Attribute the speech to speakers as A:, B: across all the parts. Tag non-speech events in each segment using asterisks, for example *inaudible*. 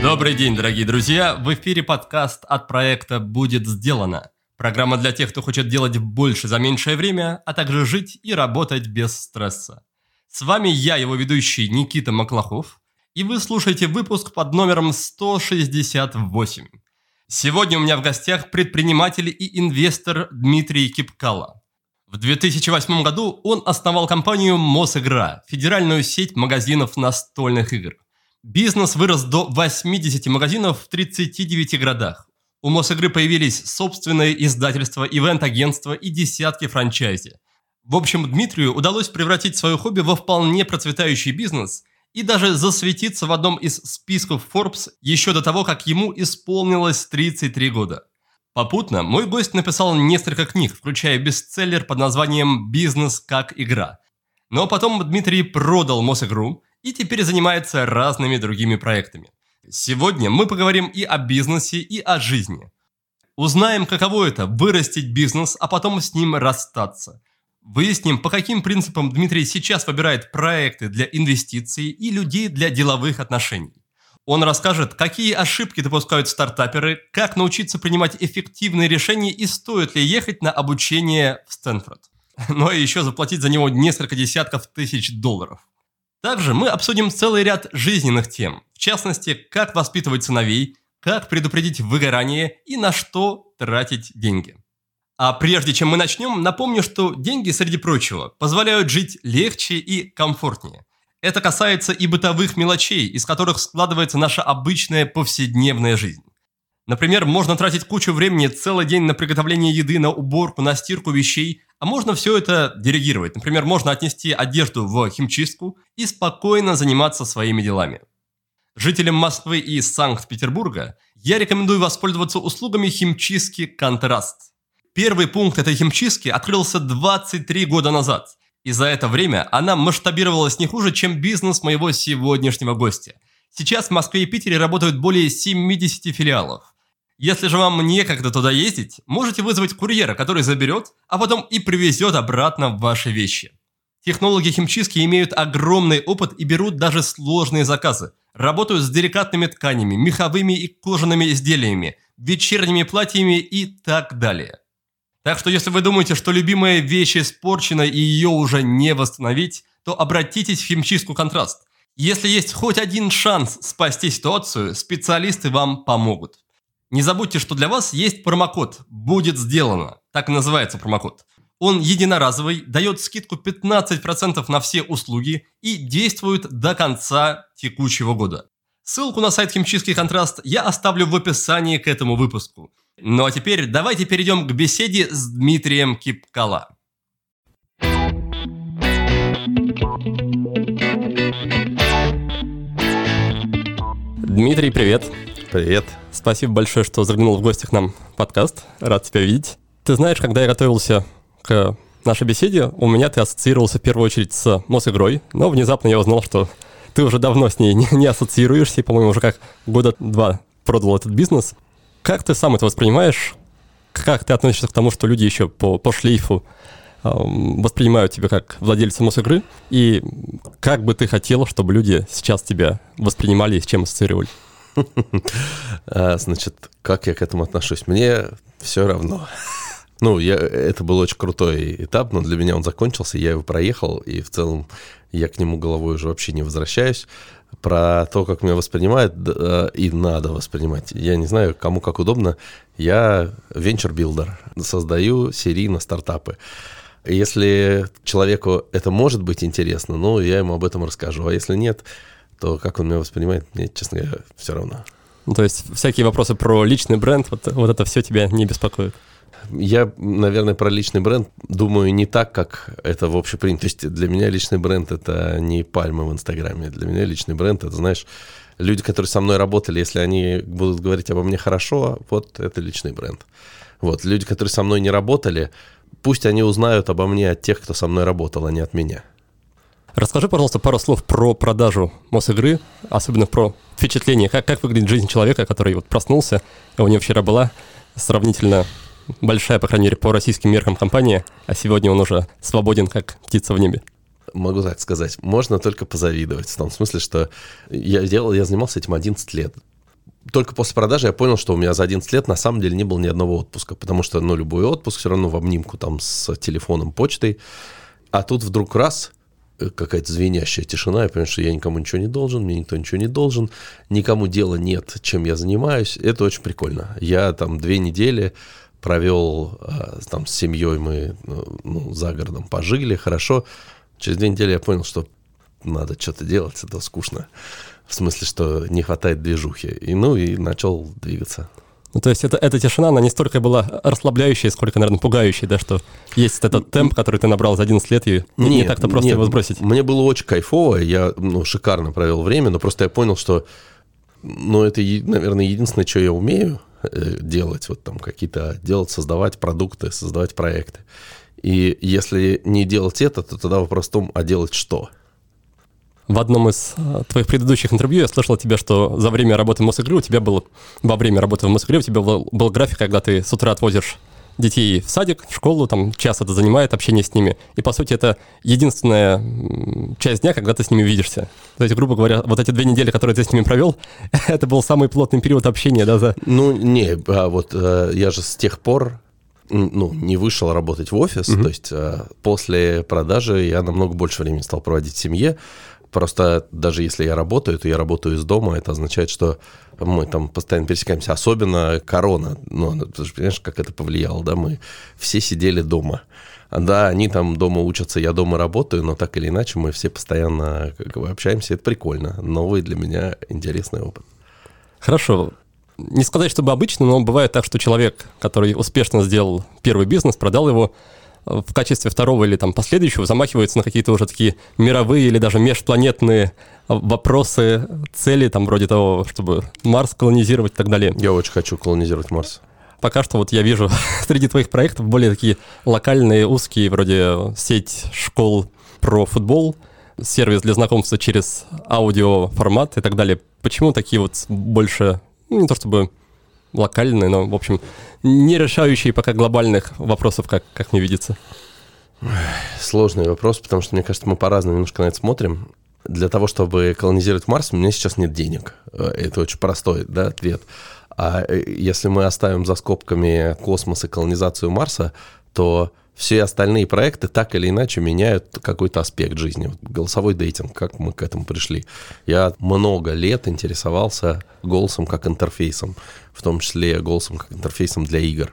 A: Добрый день, дорогие друзья! В эфире подкаст от проекта «Будет сделано». Программа для тех, кто хочет делать больше за меньшее время, а также жить и работать без стресса. С вами я, его ведущий Никита Маклахов, и вы слушаете выпуск под номером 168. Сегодня у меня в гостях предприниматель и инвестор Дмитрий Кипкала. В 2008 году он основал компанию Мосигра, федеральную сеть магазинов настольных игр. Бизнес вырос до 80 магазинов в 39 городах. У Мосигры появились собственные издательства, ивент-агентства и десятки франчайзи. В общем, Дмитрию удалось превратить свое хобби во вполне процветающий бизнес и даже засветиться в одном из списков Forbes еще до того, как ему исполнилось 33 года. Попутно мой гость написал несколько книг, включая бестселлер под названием «Бизнес как игра». Но потом Дмитрий продал Мосигру и теперь занимается разными другими проектами. Сегодня мы поговорим и о бизнесе, и о жизни. Узнаем, каково это – вырастить бизнес, а потом с ним расстаться. Выясним, по каким принципам Дмитрий сейчас выбирает проекты для инвестиций и людей для деловых отношений. Он расскажет, какие ошибки допускают стартаперы, как научиться принимать эффективные решения и стоит ли ехать на обучение в Стэнфорд. *laughs* Ну и еще заплатить за него несколько десятков тысяч долларов. Также мы обсудим целый ряд жизненных тем, в частности, как воспитывать сыновей, как предупредить выгорание и на что тратить деньги. А прежде чем мы начнем, напомню, что деньги, среди прочего, позволяют жить легче и комфортнее. Это касается и бытовых мелочей, из которых складывается наша обычная повседневная жизнь. Например, можно тратить кучу времени целый день на приготовление еды, на уборку, на стирку вещей, а можно все это делегировать. Например, можно отнести одежду в химчистку и спокойно заниматься своими делами. Жителям Москвы и Санкт-Петербурга я рекомендую воспользоваться услугами химчистки «Контраст». Первый пункт этой химчистки открылся 23 года назад – и за это время она масштабировалась не хуже, чем бизнес моего сегодняшнего гостя. Сейчас в Москве и Питере работают более 70 филиалов. Если же вам некогда туда ездить, можете вызвать курьера, который заберет, а потом и привезет обратно ваши вещи. Технологи химчистки имеют огромный опыт и берут даже сложные заказы. Работают с деликатными тканями, меховыми и кожаными изделиями, вечерними платьями и так далее. Так что если вы думаете, что любимая вещь испорчена и ее уже не восстановить, то обратитесь в химчистку «Контраст». Если есть хоть один шанс спасти ситуацию, специалисты вам помогут. Не забудьте, что для вас есть промокод «Будет сделано». Так и называется промокод. Он единоразовый, дает скидку 15% на все услуги и действует до конца текущего года. Ссылку на сайт химчистки «Контраст» я оставлю в описании к этому выпуску. Ну а теперь давайте перейдем к беседе с Дмитрием Кипкала. Дмитрий, привет.
B: Привет.
A: Спасибо большое, что заглянул в гости к нам в подкаст. Рад тебя видеть. Ты знаешь, когда я готовился к нашей беседе, у меня ты ассоциировался в первую очередь с Мосигрой, но внезапно я узнал, что ты уже давно с ней *laughs* не, не ассоциируешься, и, по-моему, уже как года два продал этот бизнес. Как ты сам это воспринимаешь? Как ты относишься к тому, что люди еще по, по шлейфу э, воспринимают тебя как владельца Мосигры? И как бы ты хотел, чтобы люди сейчас тебя воспринимали и с чем ассоциировали? *laughs*
B: А, значит, как я к этому отношусь? Мне все равно. *laughs* Ну, я, это был очень крутой этап, но для меня он закончился, я его проехал, и в целом я к нему головой уже вообще не возвращаюсь про то, как меня воспринимают э, и надо воспринимать. Я не знаю, кому как удобно. Я venture builder, создаю серийно стартапы. Если человеку это может быть интересно, ну, я ему об этом расскажу. А если нет, то как он меня воспринимает, мне, честно говоря, все равно.
A: Ну, то есть всякие вопросы про личный бренд, вот, вот это все тебя не беспокоит?
B: Я, наверное, про личный бренд думаю не так, как это в общепринято. То есть для меня личный бренд — это не пальма в Инстаграме. Для меня личный бренд — это, знаешь, люди, которые со мной работали, если они будут говорить обо мне хорошо, вот это личный бренд. Вот, люди, которые со мной не работали, пусть они узнают обо мне от тех, кто со мной работал, а не от меня.
A: Расскажи, пожалуйста, пару слов про продажу Мосигры, особенно про впечатление, как, как выглядит жизнь человека, который вот проснулся, а у него вчера была сравнительно большая, по крайней мере, по российским меркам компания, а сегодня он уже свободен, как птица в небе.
B: Могу так сказать, можно только позавидовать. В том смысле, что я делал, я занимался этим 11 лет. Только после продажи я понял, что у меня за 11 лет на самом деле не было ни одного отпуска, потому что, ну, любой отпуск все равно в обнимку там с телефоном, почтой. А тут вдруг раз э, какая-то звенящая тишина, я понимаю, что я никому ничего не должен, мне никто ничего не должен, никому дела нет, чем я занимаюсь. Это очень прикольно. Я там две недели провел э, там с семьей, мы ну, за городом пожили, хорошо. Через две недели я понял, что надо что-то делать, это скучно. В смысле, что не хватает движухи. И ну и начал двигаться.
A: Ну, то есть это, эта тишина, она не столько была расслабляющей, сколько, наверное, пугающей, да, что есть этот темп, который ты набрал за 11 лет, и нет, не так-то просто нет, его сбросить.
B: Мне было очень кайфово, я ну, шикарно провел время, но просто я понял, что ну, это, наверное, единственное, что я умею э, делать, вот там какие-то делать, создавать продукты, создавать проекты. И если не делать это, то тогда вопрос в том, а делать что?
A: В одном из э, твоих предыдущих интервью я слышал от тебя, что за время работы в Мосигры у тебя было, во время работы в Мосигры у тебя был, был график, когда ты с утра отвозишь детей в садик, в школу, там час это занимает, общение с ними. И, по сути, это единственная часть дня, когда ты с ними видишься. То есть, грубо говоря, вот эти две недели, которые ты с ними провел, *laughs* это был самый плотный период общения, да? За...
B: Ну, не, а вот э, я же с тех пор ну, не вышел работать в офис, угу. то есть э, после продажи я намного больше времени стал проводить в семье, Просто даже если я работаю, то я работаю из дома. Это означает, что мы там постоянно пересекаемся. Особенно корона. Ну, ты же понимаешь, как это повлияло, да? Мы все сидели дома. Да, они там дома учатся, я дома работаю, но так или иначе мы все постоянно как бы, общаемся. Это прикольно. Новый для меня интересный опыт.
A: Хорошо. Не сказать, чтобы обычно, но бывает так, что человек, который успешно сделал первый бизнес, продал его, в качестве второго или там последующего замахиваются на какие-то уже такие мировые или даже межпланетные вопросы, цели, там вроде того, чтобы Марс колонизировать и так далее.
B: Я очень хочу колонизировать Марс.
A: Пока что вот я вижу *laughs* среди твоих проектов более такие локальные, узкие, вроде сеть школ про футбол, сервис для знакомства через аудиоформат и так далее. Почему такие вот больше, ну, не то чтобы локальные, но, в общем, не решающие пока глобальных вопросов, как, как мне видится?
B: Сложный вопрос, потому что, мне кажется, мы по-разному немножко на это смотрим. Для того, чтобы колонизировать Марс, у меня сейчас нет денег. Э, это очень простой да, ответ. А э, если мы оставим за скобками космос и колонизацию Марса, то все остальные проекты так или иначе меняют какой-то аспект жизни. Голосовой дейтинг, как мы к этому пришли. Я много лет интересовался голосом как интерфейсом, в том числе голосом как интерфейсом для игр.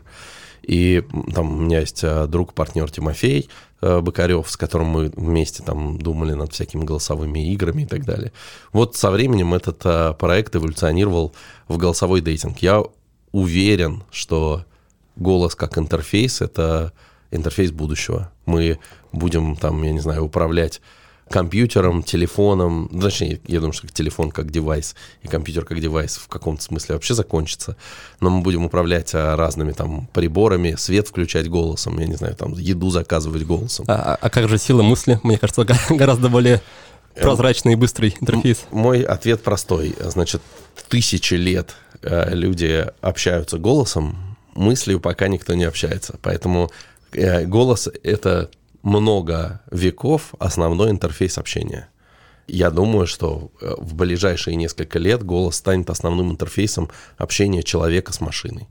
B: И там у меня есть а, друг, партнер Тимофей э, Бокарев, с которым мы вместе там думали над всякими голосовыми играми и так далее. Вот со временем этот а, проект эволюционировал в голосовой дейтинг. Я уверен, что голос как интерфейс — это интерфейс будущего. Мы будем там, я не знаю, управлять компьютером, телефоном, ну, точнее, я думаю, что телефон как девайс и компьютер как девайс в каком-то смысле вообще закончится, но мы будем управлять а, разными там приборами, свет включать голосом, я не знаю, там еду заказывать голосом.
A: А, а как же сила мысли? Мне кажется, *laughs* гораздо более прозрачный и быстрый интерфейс.
B: Мой ответ простой. Значит, тысячи лет э, люди общаются голосом, мыслью пока никто не общается. Поэтому Э, голос — это много веков основной интерфейс общения. Я думаю, что э, в ближайшие несколько лет голос станет основным интерфейсом общения человека с машиной.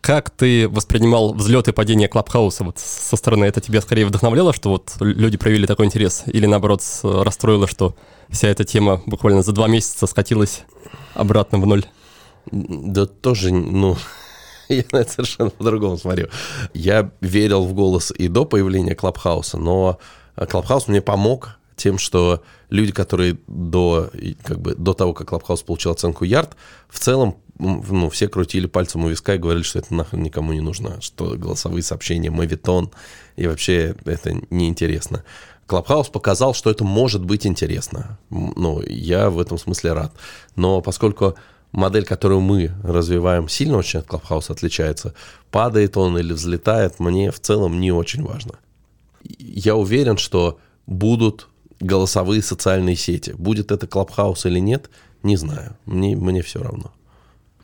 A: Как ты воспринимал взлет и падение Клабхауса вот со стороны? Это тебя скорее вдохновляло, что вот люди проявили такой интерес? Или наоборот расстроило, что вся эта тема буквально за два месяца скатилась обратно в ноль?
B: Да тоже, ну, *laughs* я на это совершенно по-другому смотрю. Я верил в голос и до появления Клабхауса, но Clubhouse мне помог тем, что люди, которые до, как бы, до того, как Clubhouse получил оценку ярд, в целом ну, все крутили пальцем у виска и говорили, что это нахрен никому не нужно, что голосовые сообщения, моветон, и вообще это неинтересно. Clubhouse показал, что это может быть интересно. Ну, я в этом смысле рад. Но поскольку модель, которую мы развиваем, сильно очень от Clubhouse отличается. Падает он или взлетает, мне в целом не очень важно. Я уверен, что будут голосовые социальные сети. Будет это Clubhouse или нет, не знаю. Мне, мне все равно.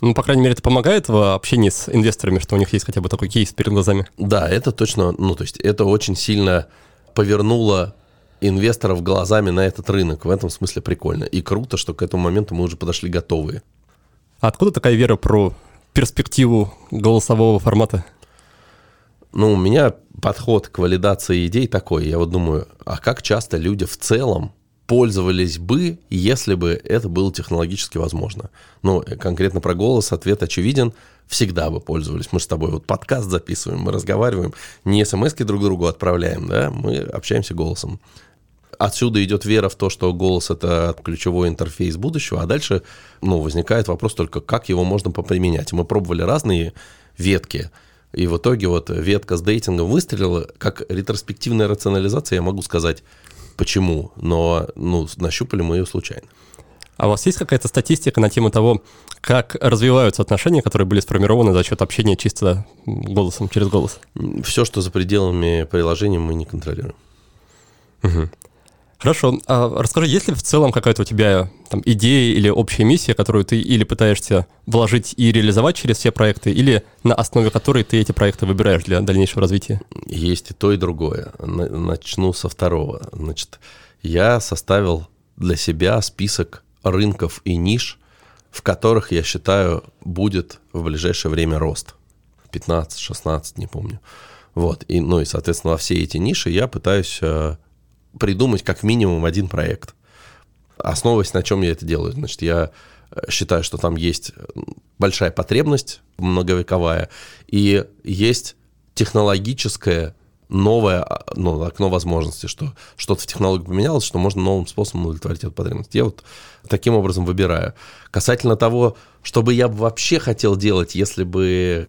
A: Ну, по крайней мере, это помогает в общении с инвесторами, что у них есть хотя бы такой кейс перед глазами.
B: Да, это точно, ну, то есть это очень сильно повернуло инвесторов глазами на этот рынок. В этом смысле прикольно. И круто, что к этому моменту мы уже подошли готовые.
A: А откуда такая вера про перспективу голосового формата?
B: Ну, у меня подход к валидации идей такой. Я вот думаю, а как часто люди в целом пользовались бы, если бы это было технологически возможно? Ну, конкретно про голос ответ очевиден. Всегда бы пользовались. Мы с тобой вот подкаст записываем, мы разговариваем, не смс друг другу отправляем, да, мы общаемся голосом. Отсюда идет вера в то, что голос — это ключевой интерфейс будущего, а дальше ну, возникает вопрос только, как его можно поприменять. Мы пробовали разные ветки, и в итоге вот ветка с дейтингом выстрелила, как ретроспективная рационализация, я могу сказать, почему, но ну, нащупали мы ее случайно.
A: А у вас есть какая-то статистика на тему того, как развиваются отношения, которые были сформированы за счет общения чисто голосом, через голос?
B: Все, что за пределами приложения, мы не контролируем.
A: Угу. Хорошо. А расскажи, есть ли в целом какая-то у тебя там, идея или общая миссия, которую ты или пытаешься вложить и реализовать через все проекты, или на основе которой ты эти проекты выбираешь для дальнейшего развития?
B: Есть и то, и другое. Начну со второго. Значит, я составил для себя список рынков и ниш, в которых, я считаю, будет в ближайшее время рост. 15-16, не помню. Вот. И, ну и, соответственно, во все эти ниши я пытаюсь э, придумать как минимум один проект. Основываясь на чем я это делаю. Значит, я э, считаю, что там есть большая потребность многовековая, и есть технологическое новое ну, окно возможностей, что что-то в технологии поменялось, что можно новым способом удовлетворить эту потребность. Я вот таким образом выбираю. Касательно того, что бы я вообще хотел делать, если бы,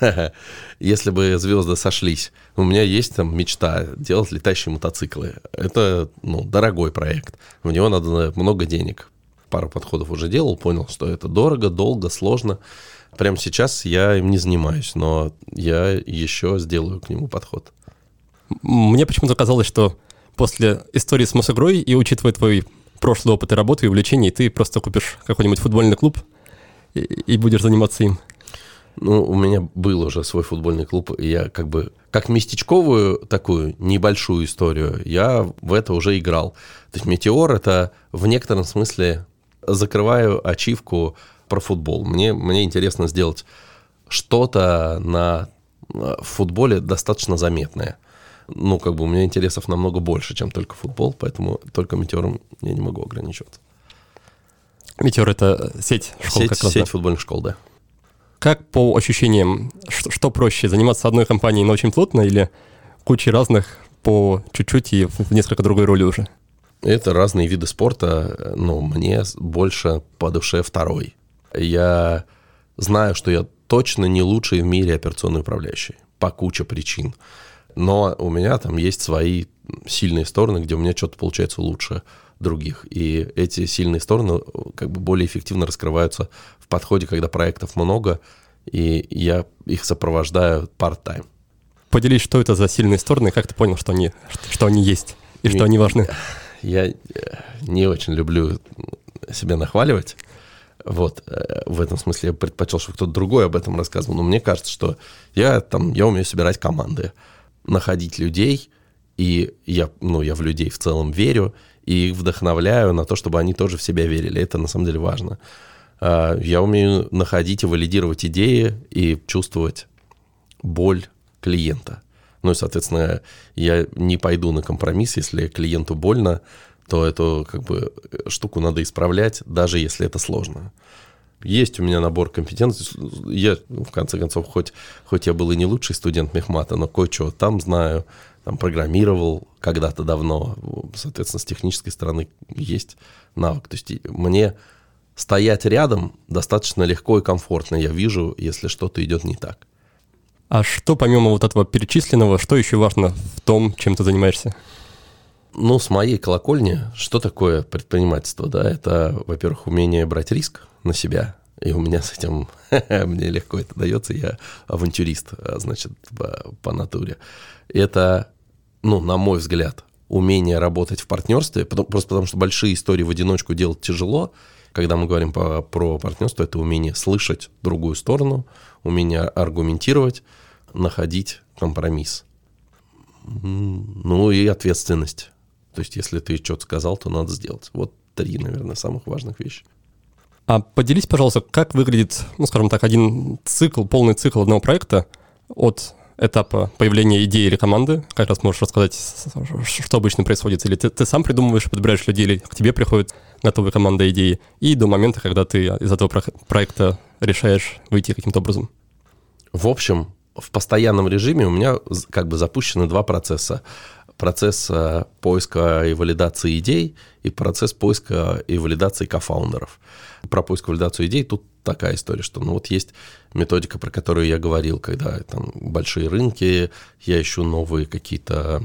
B: *laughs* если бы звезды сошлись. У меня есть там мечта делать летающие мотоциклы. Это ну, дорогой проект. В него надо много денег. Пару подходов уже делал, понял, что это дорого, долго, сложно. Прямо сейчас я им не занимаюсь, но я еще сделаю к нему подход.
A: Мне почему-то казалось, что после истории с Мосигрой и учитывая твой прошлый опыт и работы и увлечений, ты просто купишь какой-нибудь футбольный клуб и, и будешь заниматься им.
B: Ну, у меня был уже свой футбольный клуб, и я как бы, как местечковую такую небольшую историю, я в это уже играл. То есть «Метеор» — это в некотором смысле закрываю ачивку про футбол. Мне, мне интересно сделать что-то на в футболе достаточно заметное ну, как бы у меня интересов намного больше, чем только футбол, поэтому только метеором я не могу ограничиваться.
A: Метеор — это сеть
B: школ, сеть, как сеть футбольных школ, да.
A: Как по ощущениям, что, что проще, заниматься одной компанией, но очень плотно, или кучей разных по чуть-чуть и в несколько другой роли уже?
B: Это разные виды спорта, но мне больше по душе второй. Я знаю, что я точно не лучший в мире операционный управляющий по куче причин. Но у меня там есть свои сильные стороны, где у меня что-то получается лучше других. И эти сильные стороны как бы более эффективно раскрываются в подходе, когда проектов много, и я их сопровождаю part-time.
A: Поделись, что это за сильные стороны, и как ты понял, что они, что они есть и что они важны?
B: Я э, не очень люблю себя нахваливать. Вот, э, в этом смысле я предпочел, чтобы кто-то другой об этом рассказывал. Но мне кажется, что я там, я умею собирать команды находить людей, и я, ну, я в людей в целом верю, и их вдохновляю на то, чтобы они тоже в себя верили. Это на самом деле важно. А, я умею находить и валидировать идеи и чувствовать боль клиента. Ну и, соответственно, я не пойду на компромисс, если клиенту больно, то эту как бы штуку надо исправлять, даже если это сложно есть у меня набор компетенций. Я, в конце концов, хоть, хоть я был и не лучший студент мехмата, но кое-что там знаю, там программировал когда-то давно. Соответственно, с технической стороны есть навык. То есть мне стоять рядом достаточно легко и комфортно. Я вижу, если что-то идет не так.
A: А что помимо вот этого перечисленного, что еще важно в том, чем ты занимаешься?
B: Ну, с моей колокольни, что такое предпринимательство, да? Это, во-первых, умение брать риск, на себя. И у меня с этим, *laughs* мне легко это дается, я авантюрист, а, значит, по, по натуре. Это, ну, на мой взгляд, умение работать в партнерстве, потому, просто потому что большие истории в одиночку делать тяжело. Когда мы говорим по, про партнерство, это умение слышать другую сторону, умение аргументировать, находить компромисс. Ну и ответственность. То есть, если ты что-то сказал, то надо сделать. Вот три, наверное, самых важных вещи.
A: А поделись, пожалуйста, как выглядит, ну, скажем так, один цикл, полный цикл одного проекта от этапа появления идеи или команды, как раз можешь рассказать, что обычно происходит, или ты, ты сам придумываешь, подбираешь людей, или к тебе приходит готовая команда идеи, и до момента, когда ты из этого проекта решаешь выйти каким-то образом.
B: В общем, в постоянном режиме у меня как бы запущены два процесса. Процесс э, поиска и валидации идей и процесс поиска и валидации кофаундеров. Про поиск и валидацию идей тут такая история, что ну вот есть методика, про которую я говорил, когда там большие рынки, я ищу новые какие-то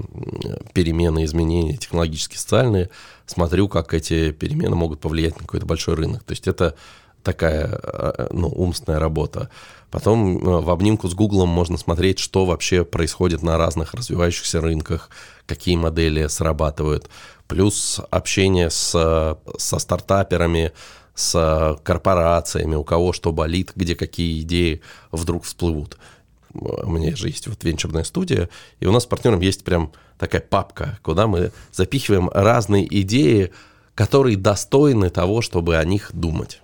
B: перемены, изменения технологические, социальные, смотрю, как эти перемены могут повлиять на какой-то большой рынок. То есть это такая э, ну, умственная работа. Потом э, в обнимку с Гуглом можно смотреть, что вообще происходит на разных развивающихся рынках, какие модели срабатывают. Плюс общение с, со стартаперами, с корпорациями, у кого что болит, где какие идеи вдруг всплывут. У меня же есть вот венчурная студия, и у нас с партнером есть прям такая папка, куда мы запихиваем разные идеи, которые достойны того, чтобы о них думать.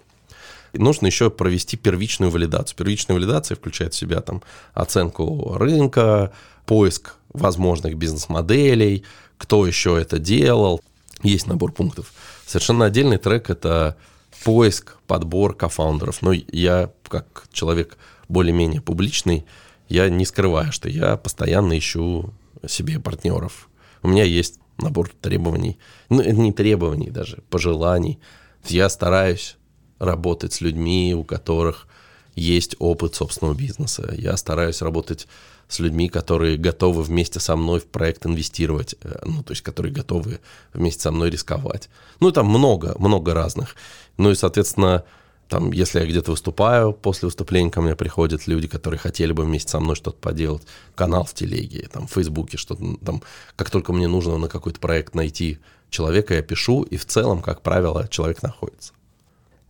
B: Нужно еще провести первичную валидацию. Первичная валидация включает в себя там оценку рынка, поиск возможных бизнес-моделей, кто еще это делал. Есть набор пунктов. Совершенно отдельный трек – это поиск, подбор кофаундеров. Но я, как человек более-менее публичный, я не скрываю, что я постоянно ищу себе партнеров. У меня есть набор требований, ну, не требований даже, пожеланий. Я стараюсь работать с людьми, у которых есть опыт собственного бизнеса. Я стараюсь работать с людьми, которые готовы вместе со мной в проект инвестировать, э, ну, то есть которые готовы вместе со мной рисковать. Ну, там много, много разных. Ну и, соответственно, там, если я где-то выступаю, после выступления ко мне приходят люди, которые хотели бы вместе со мной что-то поделать. Канал в телеге, там, в Фейсбуке, что-то там. Как только мне нужно на какой-то проект найти человека, я пишу, и в целом, как правило, человек находится.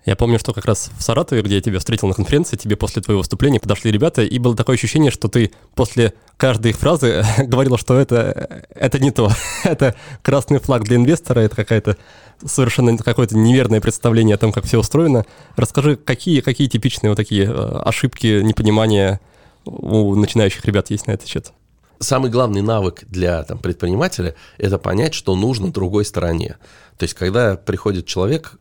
A: Я помню, что как раз в Саратове, где я тебя встретил на конференции, тебе после твоего выступления подошли ребята, и было такое ощущение, что ты после каждой их фразы *laughs* говорил, что это, это не то. *laughs* это красный флаг для инвестора, это какая-то совершенно какое-то неверное представление о том, как все устроено. Расскажи, какие, какие типичные вот такие э, ошибки, непонимания у начинающих ребят есть на этот счет?
B: Самый главный навык для там, предпринимателя – это понять, что нужно другой стороне. То есть, когда приходит человек,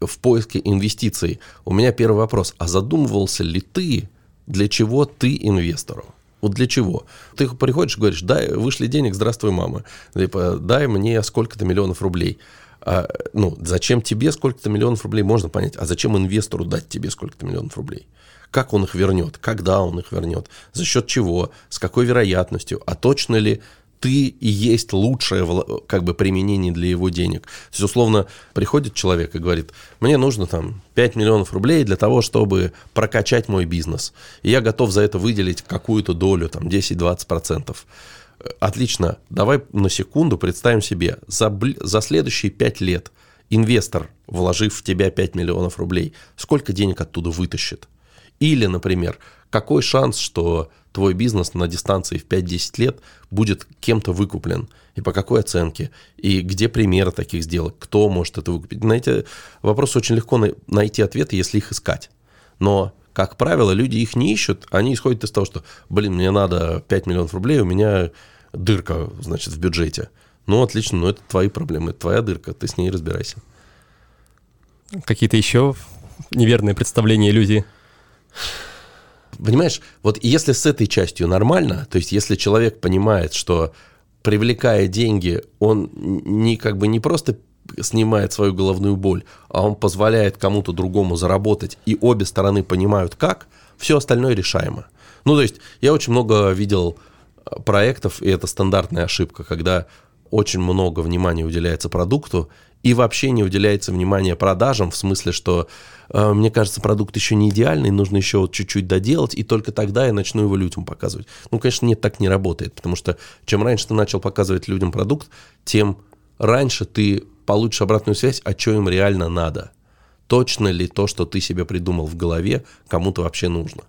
B: в поиске инвестиций, у меня первый вопрос, а задумывался ли ты, для чего ты инвестору? Вот для чего? Ты приходишь и говоришь, дай, вышли денег, здравствуй, мама. Типа, дай мне сколько-то миллионов рублей. А, ну, зачем тебе сколько-то миллионов рублей, можно понять. А зачем инвестору дать тебе сколько-то миллионов рублей? Как он их вернет? Когда он их вернет? За счет чего? С какой вероятностью? А точно ли ты и есть лучшее как бы применение для его денег. То есть, условно, приходит человек и говорит, мне нужно там 5 миллионов рублей для того, чтобы прокачать мой бизнес. И я готов за это выделить какую-то долю, там 10-20%. Отлично, давай на секунду представим себе, за, за следующие 5 лет инвестор, вложив в тебя 5 миллионов рублей, сколько денег оттуда вытащит? Или, например, какой шанс, что твой бизнес на дистанции в 5-10 лет будет кем-то выкуплен, и по какой оценке, и где примеры таких сделок, кто может это выкупить. На эти вопросы очень легко найти ответы, если их искать. Но, как правило, люди их не ищут, они исходят из того, что, блин, мне надо 5 миллионов рублей, у меня дырка, значит, в бюджете. Ну, отлично, но это твои проблемы, это твоя дырка, ты с ней разбирайся.
A: Какие-то еще неверные представления, иллюзии?
B: Понимаешь, вот если с этой частью нормально, то есть если человек понимает, что привлекая деньги, он не как бы не просто снимает свою головную боль, а он позволяет кому-то другому заработать, и обе стороны понимают как, все остальное решаемо. Ну, то есть я очень много видел э, проектов, и это стандартная ошибка, когда очень много внимания уделяется продукту, и вообще не уделяется внимания продажам, в смысле, что э, мне кажется, продукт еще не идеальный, нужно еще вот чуть-чуть доделать, и только тогда я начну его людям показывать. Ну, конечно, нет, так не работает, потому что чем раньше ты начал показывать людям продукт, тем раньше ты получишь обратную связь, а что им реально надо. Точно ли то, что ты себе придумал в голове, кому-то вообще нужно.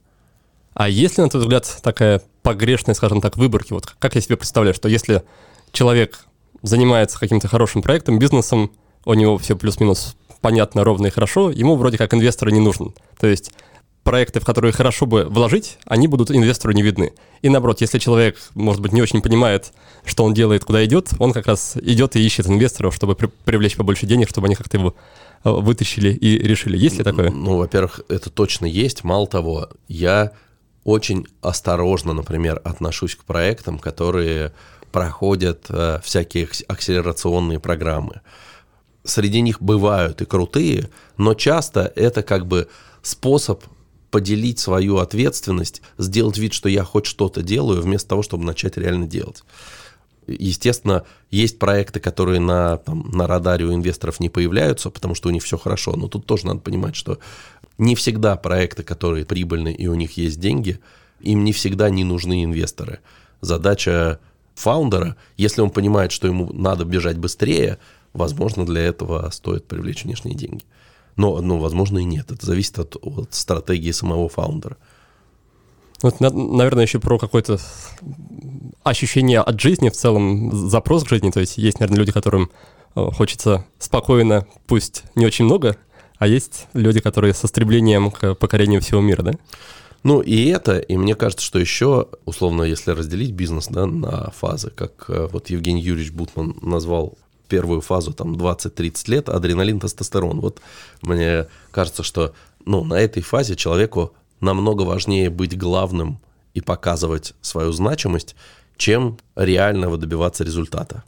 A: А если, на твой взгляд, такая погрешная, скажем так, выборки, вот как я себе представляю, что если человек занимается каким-то хорошим проектом, бизнесом, у него все плюс-минус понятно, ровно и хорошо, ему вроде как инвестор не нужен. То есть проекты, в которые хорошо бы вложить, они будут инвестору не видны. И наоборот, если человек, может быть, не очень понимает, что он делает, куда идет, он как раз идет и ищет инвесторов, чтобы при- привлечь побольше денег, чтобы они как-то его э, вытащили и решили. Есть ли такое?
B: Ну, во-первых, это точно есть. Мало того, я очень осторожно, например, отношусь к проектам, которые проходят э, всякие акселерационные программы. Среди них бывают и крутые, но часто это как бы способ поделить свою ответственность, сделать вид, что я хоть что-то делаю, вместо того, чтобы начать реально делать. Естественно, есть проекты, которые на, там, на радаре у инвесторов не появляются, потому что у них все хорошо, но тут тоже надо понимать, что не всегда проекты, которые прибыльны и у них есть деньги, им не всегда не нужны инвесторы. Задача фаундера, если он понимает, что ему надо бежать быстрее, возможно, для этого стоит привлечь внешние деньги. Но, ну, возможно, и нет. Это зависит от, от стратегии самого фаундера.
A: Вот, наверное, еще про какое-то ощущение от жизни в целом, запрос к жизни. То есть есть, наверное, люди, которым э, хочется спокойно, пусть не очень много, а есть люди, которые со стремлением к покорению всего мира, да?
B: Ну и это, и мне кажется, что еще, условно, если разделить бизнес да, на фазы, как э, вот Евгений Юрьевич Бутман назвал первую фазу, там, 20-30 лет, адреналин, тестостерон. Вот мне кажется, что ну, на этой фазе человеку намного важнее быть главным и показывать свою значимость, чем реального добиваться результата.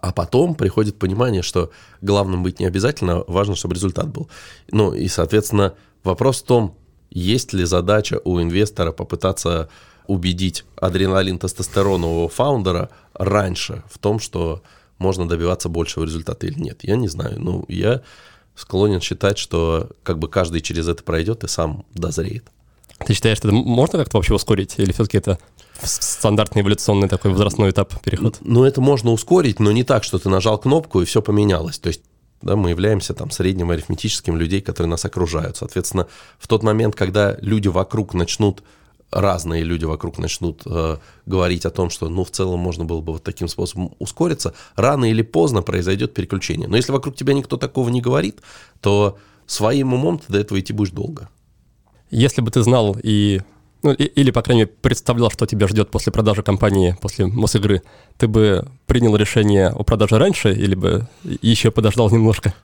B: А потом приходит понимание, что главным быть не обязательно, важно, чтобы результат был. Ну и, соответственно, вопрос в том, есть ли задача у инвестора попытаться убедить адреналин тестостеронового фаундера раньше в том, что можно добиваться большего результата или нет. Я не знаю. Ну, я склонен считать, что как бы каждый через это пройдет и сам дозреет.
A: Ты считаешь, что это можно как-то вообще ускорить? Или все-таки это стандартный эволюционный такой возрастной этап переход?
B: Ну, это можно ускорить, но не так, что ты нажал кнопку и все поменялось. То есть да, мы являемся там средним арифметическим людей, которые нас окружают. Соответственно, в тот момент, когда люди вокруг начнут разные люди вокруг начнут э, говорить о том, что, ну, в целом можно было бы вот таким способом ускориться, рано или поздно произойдет переключение. Но если вокруг тебя никто такого не говорит, то своим умом ты до этого идти будешь долго.
A: Если бы ты знал и ну, или, по крайней мере, представлял, что тебя ждет после продажи компании, после Мосигры, ты бы принял решение о продаже раньше или бы еще подождал немножко?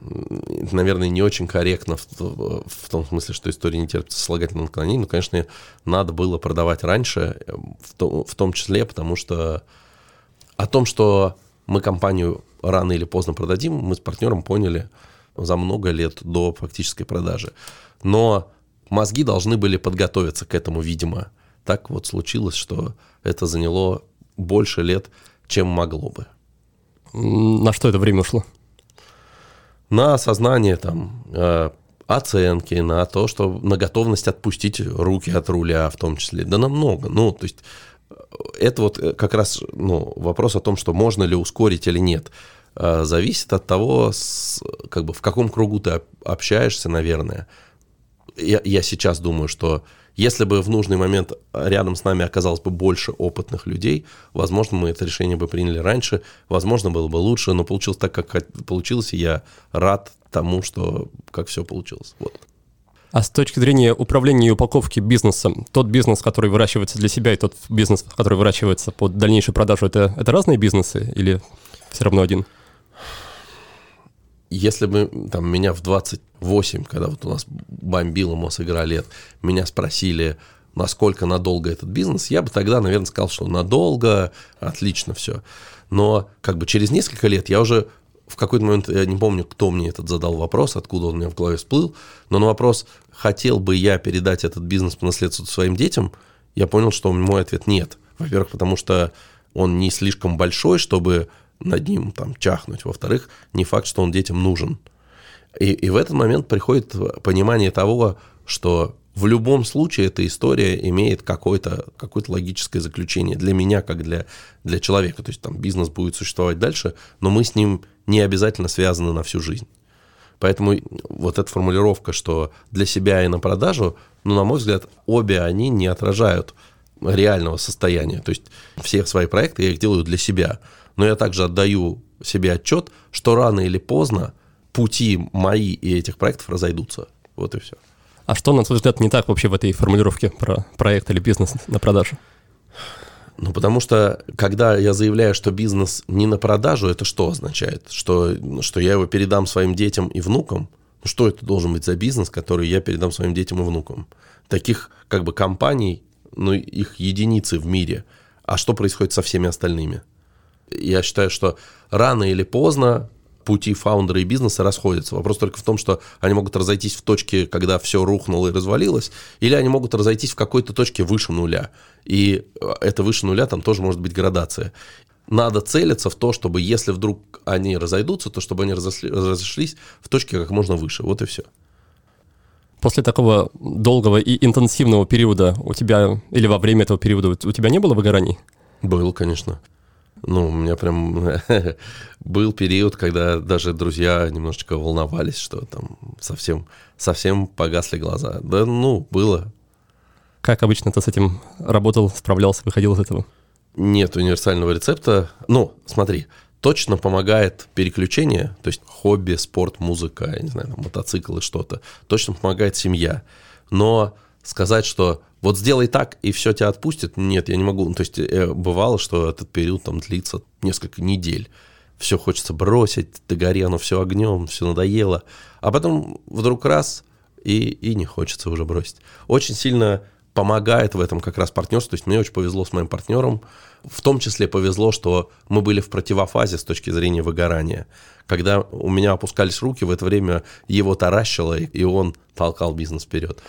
B: Наверное, не очень корректно в, в том смысле, что история не терпит сослагательного наклонения. Но, конечно, надо было продавать раньше, в, то, в том числе, потому что о том, что мы компанию рано или поздно продадим, мы с партнером поняли за много лет до фактической продажи. Но мозги должны были подготовиться к этому, видимо. Так вот случилось, что это заняло больше лет, чем могло бы.
A: На что это время ушло?
B: На осознание там э, оценки, на то, что на готовность отпустить руки от руля в том числе, да намного. Ну, то есть э, это вот э, как раз ну, вопрос о том, что можно ли ускорить или нет, зависит от того, с, как бы в каком кругу ты общаешься, наверное. Я, я сейчас думаю, что если бы в нужный момент рядом с нами оказалось бы больше опытных людей, возможно, мы это решение бы приняли раньше, возможно, было бы лучше, но получилось так, как получилось, и я рад тому, что как все получилось. Вот.
A: А с точки зрения управления и упаковки бизнеса, тот бизнес, который выращивается для себя, и тот бизнес, который выращивается под дальнейшую продажу, это, это разные бизнесы или все равно один?
B: Если бы там меня в 28, когда вот у нас бомбило Мосигра лет, меня спросили, насколько надолго этот бизнес, я бы тогда, наверное, сказал, что надолго, отлично все. Но как бы через несколько лет я уже в какой-то момент, я не помню, кто мне этот задал вопрос, откуда он у меня в голове всплыл, но на вопрос, хотел бы я передать этот бизнес по наследству своим детям, я понял, что мой ответ нет. Во-первых, потому что он не слишком большой, чтобы над ним там чахнуть. Во-вторых, не факт, что он детям нужен. И, и в этот момент приходит понимание того, что в любом случае эта история имеет какое-то какое логическое заключение для меня, как для, для человека. То есть там бизнес будет существовать дальше, но мы с ним не обязательно связаны на всю жизнь. Поэтому вот эта формулировка, что для себя и на продажу, ну, на мой взгляд, обе они не отражают реального состояния. То есть все свои проекты я их делаю для себя. Но я также отдаю себе отчет, что рано или поздно пути мои и этих проектов разойдутся. Вот и все.
A: А что, на твой взгляд, не так вообще в этой формулировке про проект или бизнес на продажу?
B: Ну, потому что, когда я заявляю, что бизнес не на продажу, это что означает? Что, что я его передам своим детям и внукам? Ну, что это должен быть за бизнес, который я передам своим детям и внукам? Таких, как бы, компаний, ну, их единицы в мире. А что происходит со всеми остальными? Я считаю, что рано или поздно пути фаундера и бизнеса расходятся. Вопрос только в том, что они могут разойтись в точке, когда все рухнуло и развалилось, или они могут разойтись в какой-то точке выше нуля. И э, это выше нуля, там тоже может быть градация. Надо целиться в то, чтобы если вдруг они разойдутся, то чтобы они разошлись в точке как можно выше. Вот и все.
A: После такого долгого и интенсивного периода у тебя, или во время этого периода, у тебя не было выгораний?
B: Был, конечно. Ну, у меня прям *laughs* был период, когда даже друзья немножечко волновались, что там совсем, совсем погасли глаза. Да, ну, было.
A: Как обычно ты с этим работал, справлялся, выходил из этого?
B: Нет универсального рецепта. Ну, смотри, точно помогает переключение, то есть хобби, спорт, музыка, я не знаю, там, мотоцикл и что-то. Точно помогает семья. Но сказать, что вот сделай так, и все тебя отпустит, нет, я не могу. Ну, то есть э, бывало, что этот период там длится несколько недель. Все хочется бросить, догори оно все огнем, все надоело. А потом вдруг раз, и, и не хочется уже бросить. Очень сильно помогает в этом как раз партнерство. То есть мне очень повезло с моим партнером. В том числе повезло, что мы были в противофазе с точки зрения выгорания. Когда у меня опускались руки, в это время его таращило, и он толкал бизнес вперед.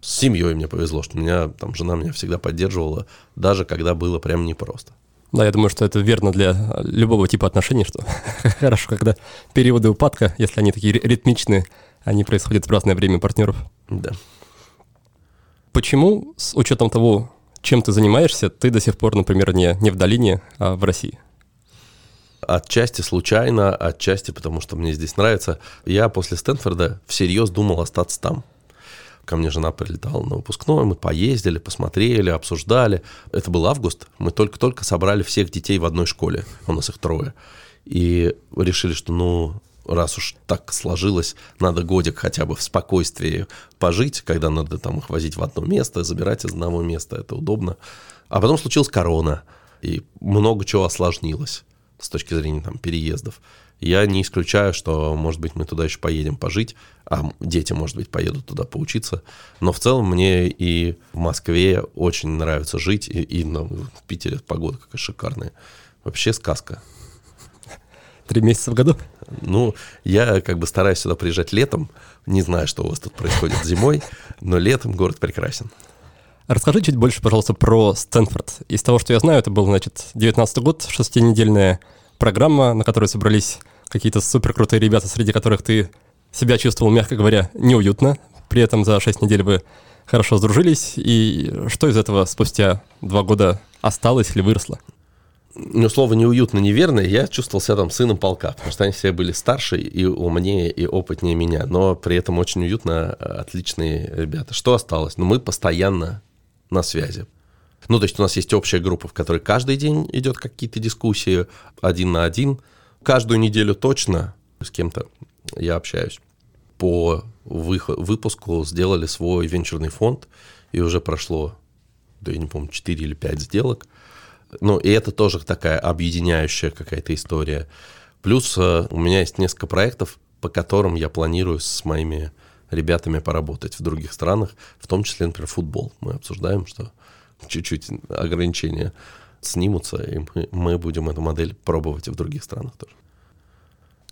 B: С семьей мне повезло, что меня там жена меня всегда поддерживала, даже когда было прям непросто.
A: Да, я думаю, что это верно для любого типа отношений, что *laughs* хорошо, когда периоды упадка, если они такие ритмичные, они происходят в разное время партнеров.
B: Да.
A: Почему, с учетом того, чем ты занимаешься, ты до сих пор, например, не, не в долине, а в России?
B: Отчасти случайно, отчасти потому, что мне здесь нравится. Я после Стэнфорда всерьез думал остаться там. Ко мне жена прилетала на выпускной, мы поездили, посмотрели, обсуждали. Это был август, мы только-только собрали всех детей в одной школе, у нас их трое. И решили, что ну, раз уж так сложилось, надо годик хотя бы в спокойствии пожить, когда надо там их возить в одно место, забирать из одного места, это удобно. А потом случилась корона, и много чего осложнилось с точки зрения там переездов. Я не исключаю, что, может быть, мы туда еще поедем пожить, а дети, может быть, поедут туда поучиться. Но в целом мне и в Москве очень нравится жить, и, и ну, в Питере погода какая шикарная. Вообще сказка.
A: Три месяца в году?
B: Ну, я как бы стараюсь сюда приезжать летом. Не знаю, что у вас тут происходит зимой, но летом город прекрасен.
A: Расскажи чуть больше, пожалуйста, про Стэнфорд. Из того, что я знаю, это был, значит, 19 год, шестинедельная программа, на которой собрались какие-то супер крутые ребята, среди которых ты себя чувствовал, мягко говоря, неуютно. При этом за 6 недель вы хорошо сдружились. И что из этого спустя два года осталось или выросло?
B: Ну, слово неуютно, неверно, я чувствовал себя там сыном полка, потому что они все были старше и умнее, и опытнее меня, но при этом очень уютно, отличные ребята. Что осталось? Ну, мы постоянно на связи. Ну, то есть у нас есть общая группа, в которой каждый день идет какие-то дискуссии один на один. Каждую неделю точно с кем-то я общаюсь. По выпуску сделали свой венчурный фонд, и уже прошло, да я не помню, 4 или 5 сделок. Ну, и это тоже такая объединяющая какая-то история. Плюс э, у меня есть несколько проектов, по которым я планирую с моими ребятами поработать в других странах, в том числе, например, футбол. Мы обсуждаем, что чуть-чуть ограничения снимутся, и мы, мы будем эту модель пробовать и в других странах тоже.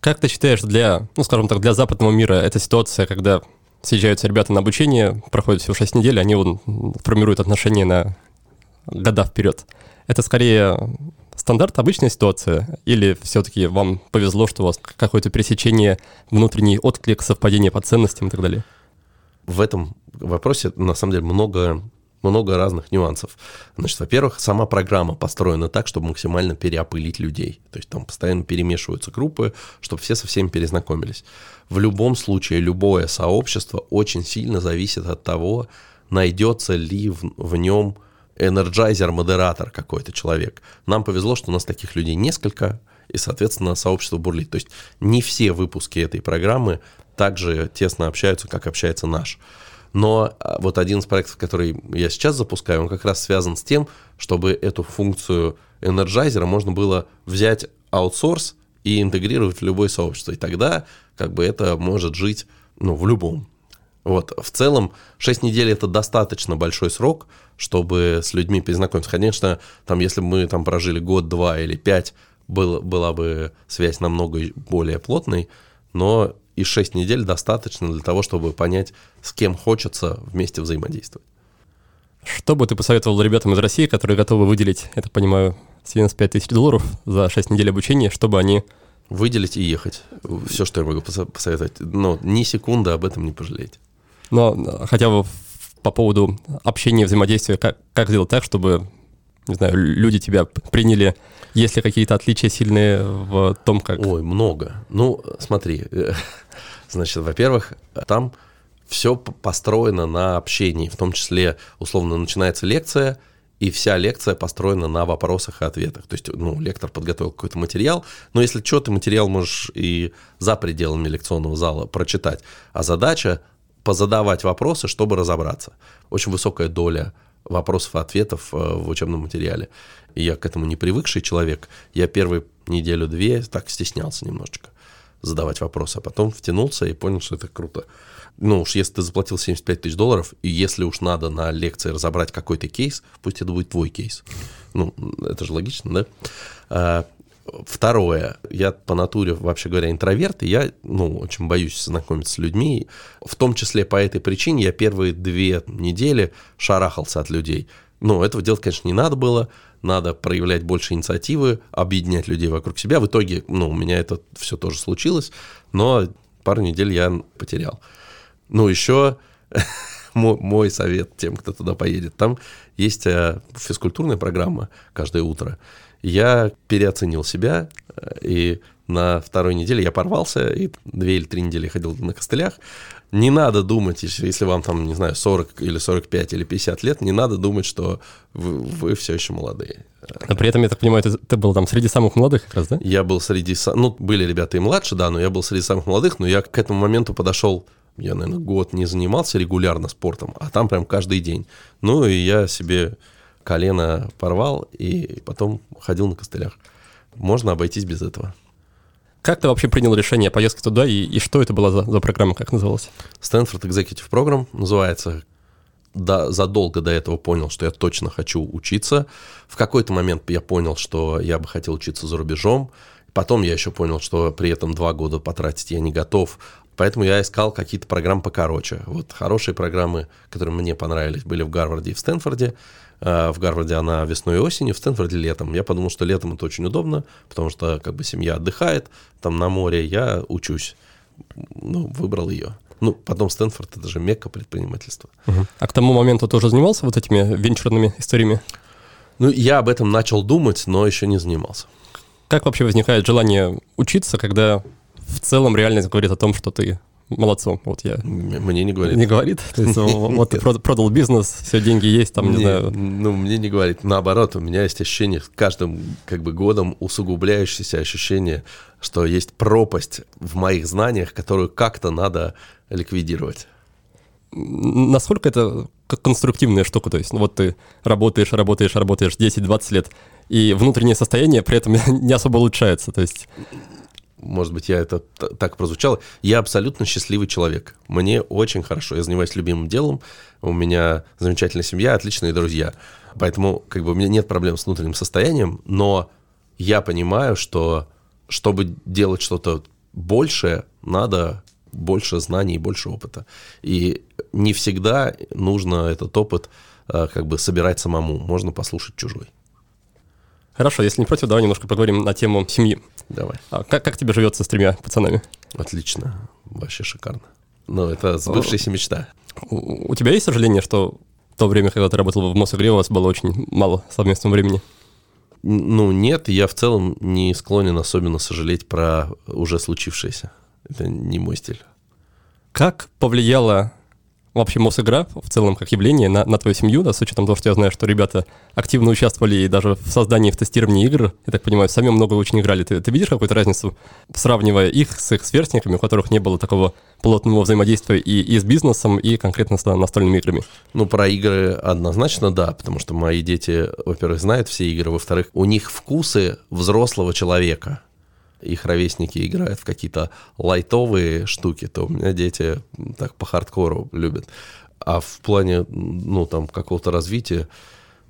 A: Как ты считаешь, для, ну, скажем так, для западного мира эта ситуация, когда съезжаются ребята на обучение, проходит всего 6 недель, они вот формируют отношения на года вперед. Это скорее стандарт, обычная ситуация? Или все-таки вам повезло, что у вас какое-то пересечение, внутренний отклик, совпадение по ценностям и так далее?
B: В этом вопросе, на самом деле, много много разных нюансов. Значит, во-первых, сама программа построена так, чтобы максимально переопылить людей. То есть там постоянно перемешиваются группы, чтобы все со всеми перезнакомились. В любом случае, любое сообщество очень сильно зависит от того, найдется ли в, в нем energizer-модератор какой-то человек. Нам повезло, что у нас таких людей несколько, и, соответственно, сообщество бурлит. То есть не все выпуски этой программы также тесно общаются, как общается наш. Но а, вот один из проектов, который я сейчас запускаю, он как раз связан с тем, чтобы эту функцию energizer а можно было взять аутсорс и интегрировать в любое сообщество. И тогда как бы это может жить ну, в любом. Вот, в целом, 6 недель это достаточно большой срок, чтобы с людьми перезнакомиться. Конечно, там, если бы мы там прожили год, два или пять, был, была бы связь намного более плотной, но и 6 недель достаточно для того, чтобы понять, с кем хочется вместе взаимодействовать.
A: Что бы ты посоветовал ребятам из России, которые готовы выделить, это понимаю, 75 тысяч долларов за 6 недель обучения, чтобы они...
B: Выделить и ехать. Все, что я могу посоветовать. Но ни секунды об этом не пожалеть.
A: Но хотя бы по поводу общения, взаимодействия, как, как сделать так, чтобы, не знаю, люди тебя приняли, есть ли какие-то отличия сильные в том, как...
B: Ой, много. Ну, смотри, *laughs* значит, во-первых, там все построено на общении, в том числе, условно, начинается лекция, и вся лекция построена на вопросах и ответах. То есть, ну, лектор подготовил какой-то материал, но если что, ты материал можешь и за пределами лекционного зала прочитать. А задача позадавать вопросы, чтобы разобраться. Очень высокая доля вопросов и ответов э, в учебном материале. И я к этому не привыкший человек. Я первую неделю-две так стеснялся немножечко задавать вопросы, а потом втянулся и понял, что это круто ну уж если ты заплатил 75 тысяч долларов, и если уж надо на лекции разобрать какой-то кейс, пусть это будет твой кейс. Ну, это же логично, да? Второе, я по натуре, вообще говоря, интроверт, и я, ну, очень боюсь знакомиться с людьми. В том числе по этой причине я первые две недели шарахался от людей. Ну, этого делать, конечно, не надо было. Надо проявлять больше инициативы, объединять людей вокруг себя. В итоге, ну, у меня это все тоже случилось, но пару недель я потерял. Ну, еще *laughs* мой, совет тем, кто туда поедет. Там есть э, физкультурная программа каждое утро. Я переоценил себя, э, и на второй неделе я порвался, и две или три недели ходил на костылях. Не надо думать, если вам там, не знаю, 40 или 45 или 50 лет, не надо думать, что вы, вы все еще молодые.
A: Но при этом, я так понимаю, ты, ты был там среди самых молодых как раз, да?
B: Я был среди... Ну, были ребята и младше, да, но я был среди самых молодых, но я к этому моменту подошел я, наверное, год не занимался регулярно спортом, а там прям каждый день. Ну, и я себе колено порвал и потом ходил на костылях. Можно обойтись без этого.
A: Как ты вообще принял решение о поездке туда, и, и что это была за, за программа, как называлась?
B: Stanford Executive Program называется. Да, задолго до этого понял, что я точно хочу учиться. В какой-то момент я понял, что я бы хотел учиться за рубежом. Потом я еще понял, что при этом два года потратить я не готов, Поэтому я искал какие-то программы покороче. Вот хорошие программы, которые мне понравились, были в Гарварде и в Стэнфорде. А, в Гарварде она весной и осенью, в Стэнфорде летом. Я подумал, что летом это очень удобно, потому что как бы семья отдыхает, там на море, я учусь. Ну, выбрал ее. Ну, потом Стэнфорд, это же мекка предпринимательства.
A: Угу. А к тому моменту ты уже занимался вот этими венчурными историями?
B: Ну, я об этом начал думать, но еще не занимался.
A: Как вообще возникает желание учиться, когда в целом реальность говорит о том, что ты молодцом. Вот я.
B: Мне не говорит.
A: Не говорит? То есть, вот ты продал бизнес, все деньги есть, там, не, знаю.
B: Ну, мне не говорит. Наоборот, у меня есть ощущение, каждым как бы годом усугубляющееся ощущение, что есть пропасть в моих знаниях, которую как-то надо ликвидировать.
A: Насколько это конструктивная штука? То есть, ну вот ты работаешь, работаешь, работаешь 10-20 лет, и внутреннее состояние при этом *laughs* не особо улучшается. То есть
B: может быть, я это так прозвучало, я абсолютно счастливый человек. Мне очень хорошо, я занимаюсь любимым делом, у меня замечательная семья, отличные друзья. Поэтому как бы у меня нет проблем с внутренним состоянием, но я понимаю, что чтобы делать что-то большее, надо больше знаний и больше опыта. И не всегда нужно этот опыт э, как бы собирать самому, можно послушать чужой.
A: Хорошо, если не против, давай немножко поговорим на тему семьи.
B: Давай.
A: А как, как тебе живется с тремя пацанами?
B: Отлично, вообще шикарно. Ну, это сбывшаяся мечта.
A: У, у тебя есть сожаление, что в то время, когда ты работал в Мосагре, у вас было очень мало совместного времени?
B: Ну, нет, я в целом не склонен особенно сожалеть про уже случившееся. Это не мой стиль.
A: Как повлияло вообще Мосигра в целом как явление на, на твою семью, да, с учетом того, что я знаю, что ребята активно участвовали и даже в создании, в тестировании игр, я так понимаю, сами много очень играли. Ты, ты видишь какую-то разницу, сравнивая их с их сверстниками, у которых не было такого плотного взаимодействия и, и с бизнесом, и конкретно с настольными играми?
B: Ну, про игры однозначно да, потому что мои дети, во-первых, знают все игры, во-вторых, у них вкусы взрослого человека их ровесники играют в какие-то лайтовые штуки, то у меня дети так по хардкору любят. А в плане, ну, там, какого-то развития,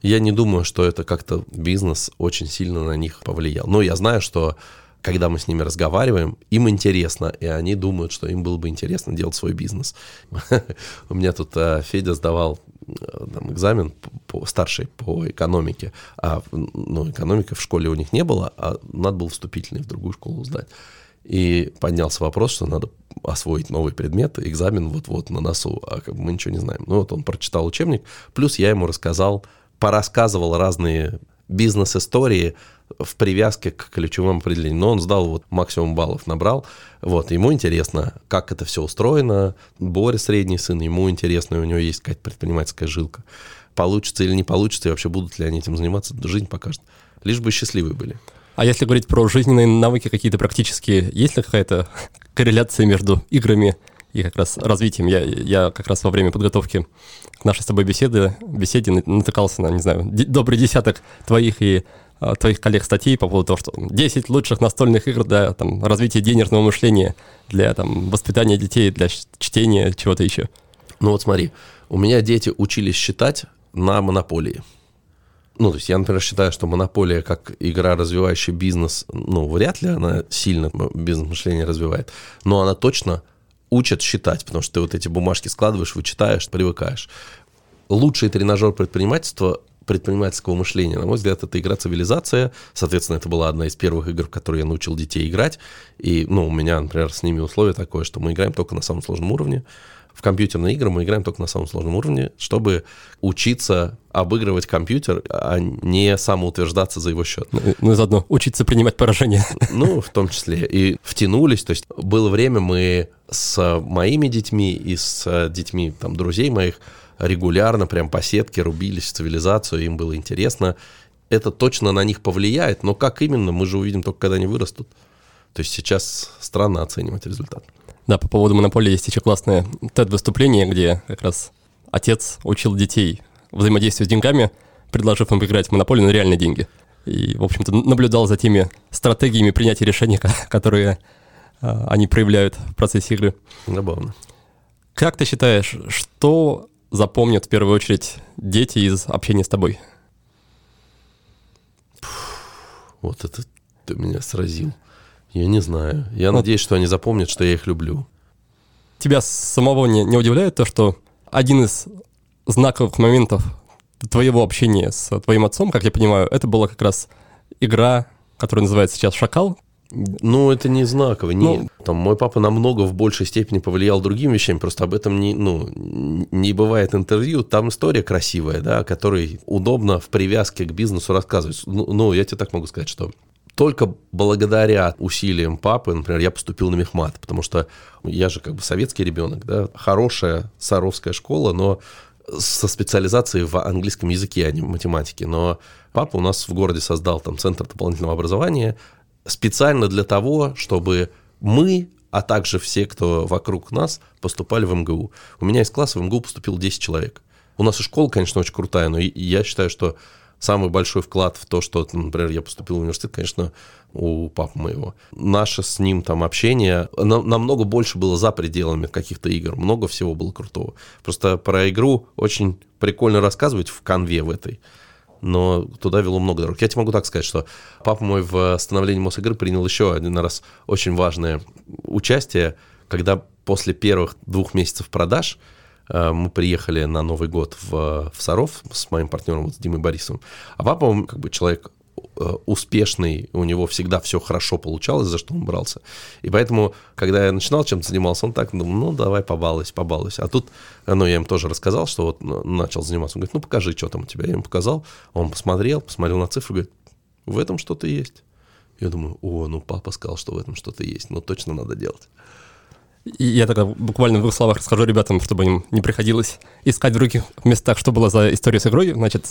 B: я не думаю, что это как-то бизнес очень сильно на них повлиял. Но я знаю, что когда мы с ними разговариваем, им интересно, и они думают, что им было бы интересно делать свой бизнес. *laughs* У меня тут э, Федя сдавал там, экзамен по, старший по экономике, а ну, экономика в школе у них не было, а надо было вступительный в другую школу сдать. И поднялся вопрос, что надо освоить новый предмет, экзамен вот-вот на носу, а как бы мы ничего не знаем. Ну вот он прочитал учебник, плюс я ему рассказал, порассказывал разные бизнес-истории в привязке к ключевым определениям. Но он сдал вот максимум баллов, набрал. Вот, ему интересно, как это все устроено. Боря средний сын, ему интересно, у него есть какая-то предпринимательская жилка. Получится или не получится, и вообще будут ли они этим заниматься, жизнь покажет. Лишь бы счастливы были.
A: А если говорить про жизненные навыки какие-то практические, есть ли какая-то *laughs* корреляция между играми и как раз развитием? Я, я как раз во время подготовки к нашей с тобой беседы, беседе натыкался на, не знаю, добрый десяток твоих и а, твоих коллег статей по поводу того, что 10 лучших настольных игр для там, развития денежного мышления, для там, воспитания детей, для чтения, чего-то еще.
B: Ну вот смотри, у меня дети учились считать на монополии. Ну, то есть я, например, считаю, что монополия как игра, развивающая бизнес, ну, вряд ли она сильно бизнес-мышление развивает, но она точно учат считать, потому что ты вот эти бумажки складываешь, вычитаешь, привыкаешь. Лучший тренажер предпринимательства предпринимательского мышления. На мой взгляд, это игра «Цивилизация». Соответственно, это была одна из первых игр, в которые я научил детей играть. И, ну, у меня, например, с ними условие такое, что мы играем только на самом сложном уровне. В компьютерные игры мы играем только на самом сложном уровне, чтобы учиться обыгрывать компьютер, а не самоутверждаться за его счет.
A: Ну, ну и заодно учиться принимать поражение.
B: Ну, в том числе. И втянулись. То есть было время, мы с моими детьми и с детьми там, друзей моих регулярно, прям по сетке рубились в цивилизацию, им было интересно. Это точно на них повлияет, но как именно, мы же увидим только, когда они вырастут. То есть сейчас странно оценивать результат.
A: Да, по поводу монополии есть еще классное TED-выступление, где как раз отец учил детей взаимодействию с деньгами, предложив им играть в монополию на реальные деньги. И, в общем-то, наблюдал за теми стратегиями принятия решений, *laughs* которые они проявляют в процессе игры.
B: Забавно.
A: Как ты считаешь, что запомнят в первую очередь дети из общения с тобой?
B: Вот это ты меня сразил. Я не знаю. Я вот. надеюсь, что они запомнят, что я их люблю.
A: Тебя самого не, не удивляет то, что один из знаковых моментов твоего общения с твоим отцом, как я понимаю, это была как раз игра, которая называется сейчас «Шакал»,
B: ну, это не знаково. Не, ну, там, мой папа намного в большей степени повлиял другими вещами, просто об этом не, ну, не бывает интервью. Там история красивая, да, о которой удобно в привязке к бизнесу рассказывать. Ну, ну, я тебе так могу сказать, что только благодаря усилиям папы, например, я поступил на мехмат, потому что я же как бы советский ребенок, да, хорошая саровская школа, но со специализацией в английском языке, а не в математике. Но папа у нас в городе создал там центр дополнительного образования, специально для того, чтобы мы, а также все, кто вокруг нас, поступали в МГУ. У меня из класса в МГУ поступило 10 человек. У нас и школа, конечно, очень крутая, но я считаю, что самый большой вклад в то, что, например, я поступил в университет, конечно, у папы моего. Наше с ним там общение намного больше было за пределами каких-то игр. Много всего было крутого. Просто про игру очень прикольно рассказывать в конве в этой но туда вело много дорог. Я тебе могу так сказать, что папа мой в становлении Мосигры принял еще один раз очень важное участие, когда после первых двух месяцев продаж э, мы приехали на Новый год в, в Саров с моим партнером, вот, с Димой Борисовым. А папа, он как бы человек успешный, у него всегда все хорошо получалось, за что он брался. И поэтому, когда я начинал чем-то занимался, он так думал, ну, давай побалуйся, побалуйся. А тут, ну, я им тоже рассказал, что вот ну, начал заниматься. Он говорит, ну, покажи, что там у тебя. Я ему показал, он посмотрел, посмотрел на цифры, говорит, в этом что-то есть. Я думаю, о, ну, папа сказал, что в этом что-то есть, ну, точно надо делать.
A: Я тогда буквально в двух словах расскажу ребятам, чтобы им не приходилось искать в других местах, что было за история с игрой. Значит,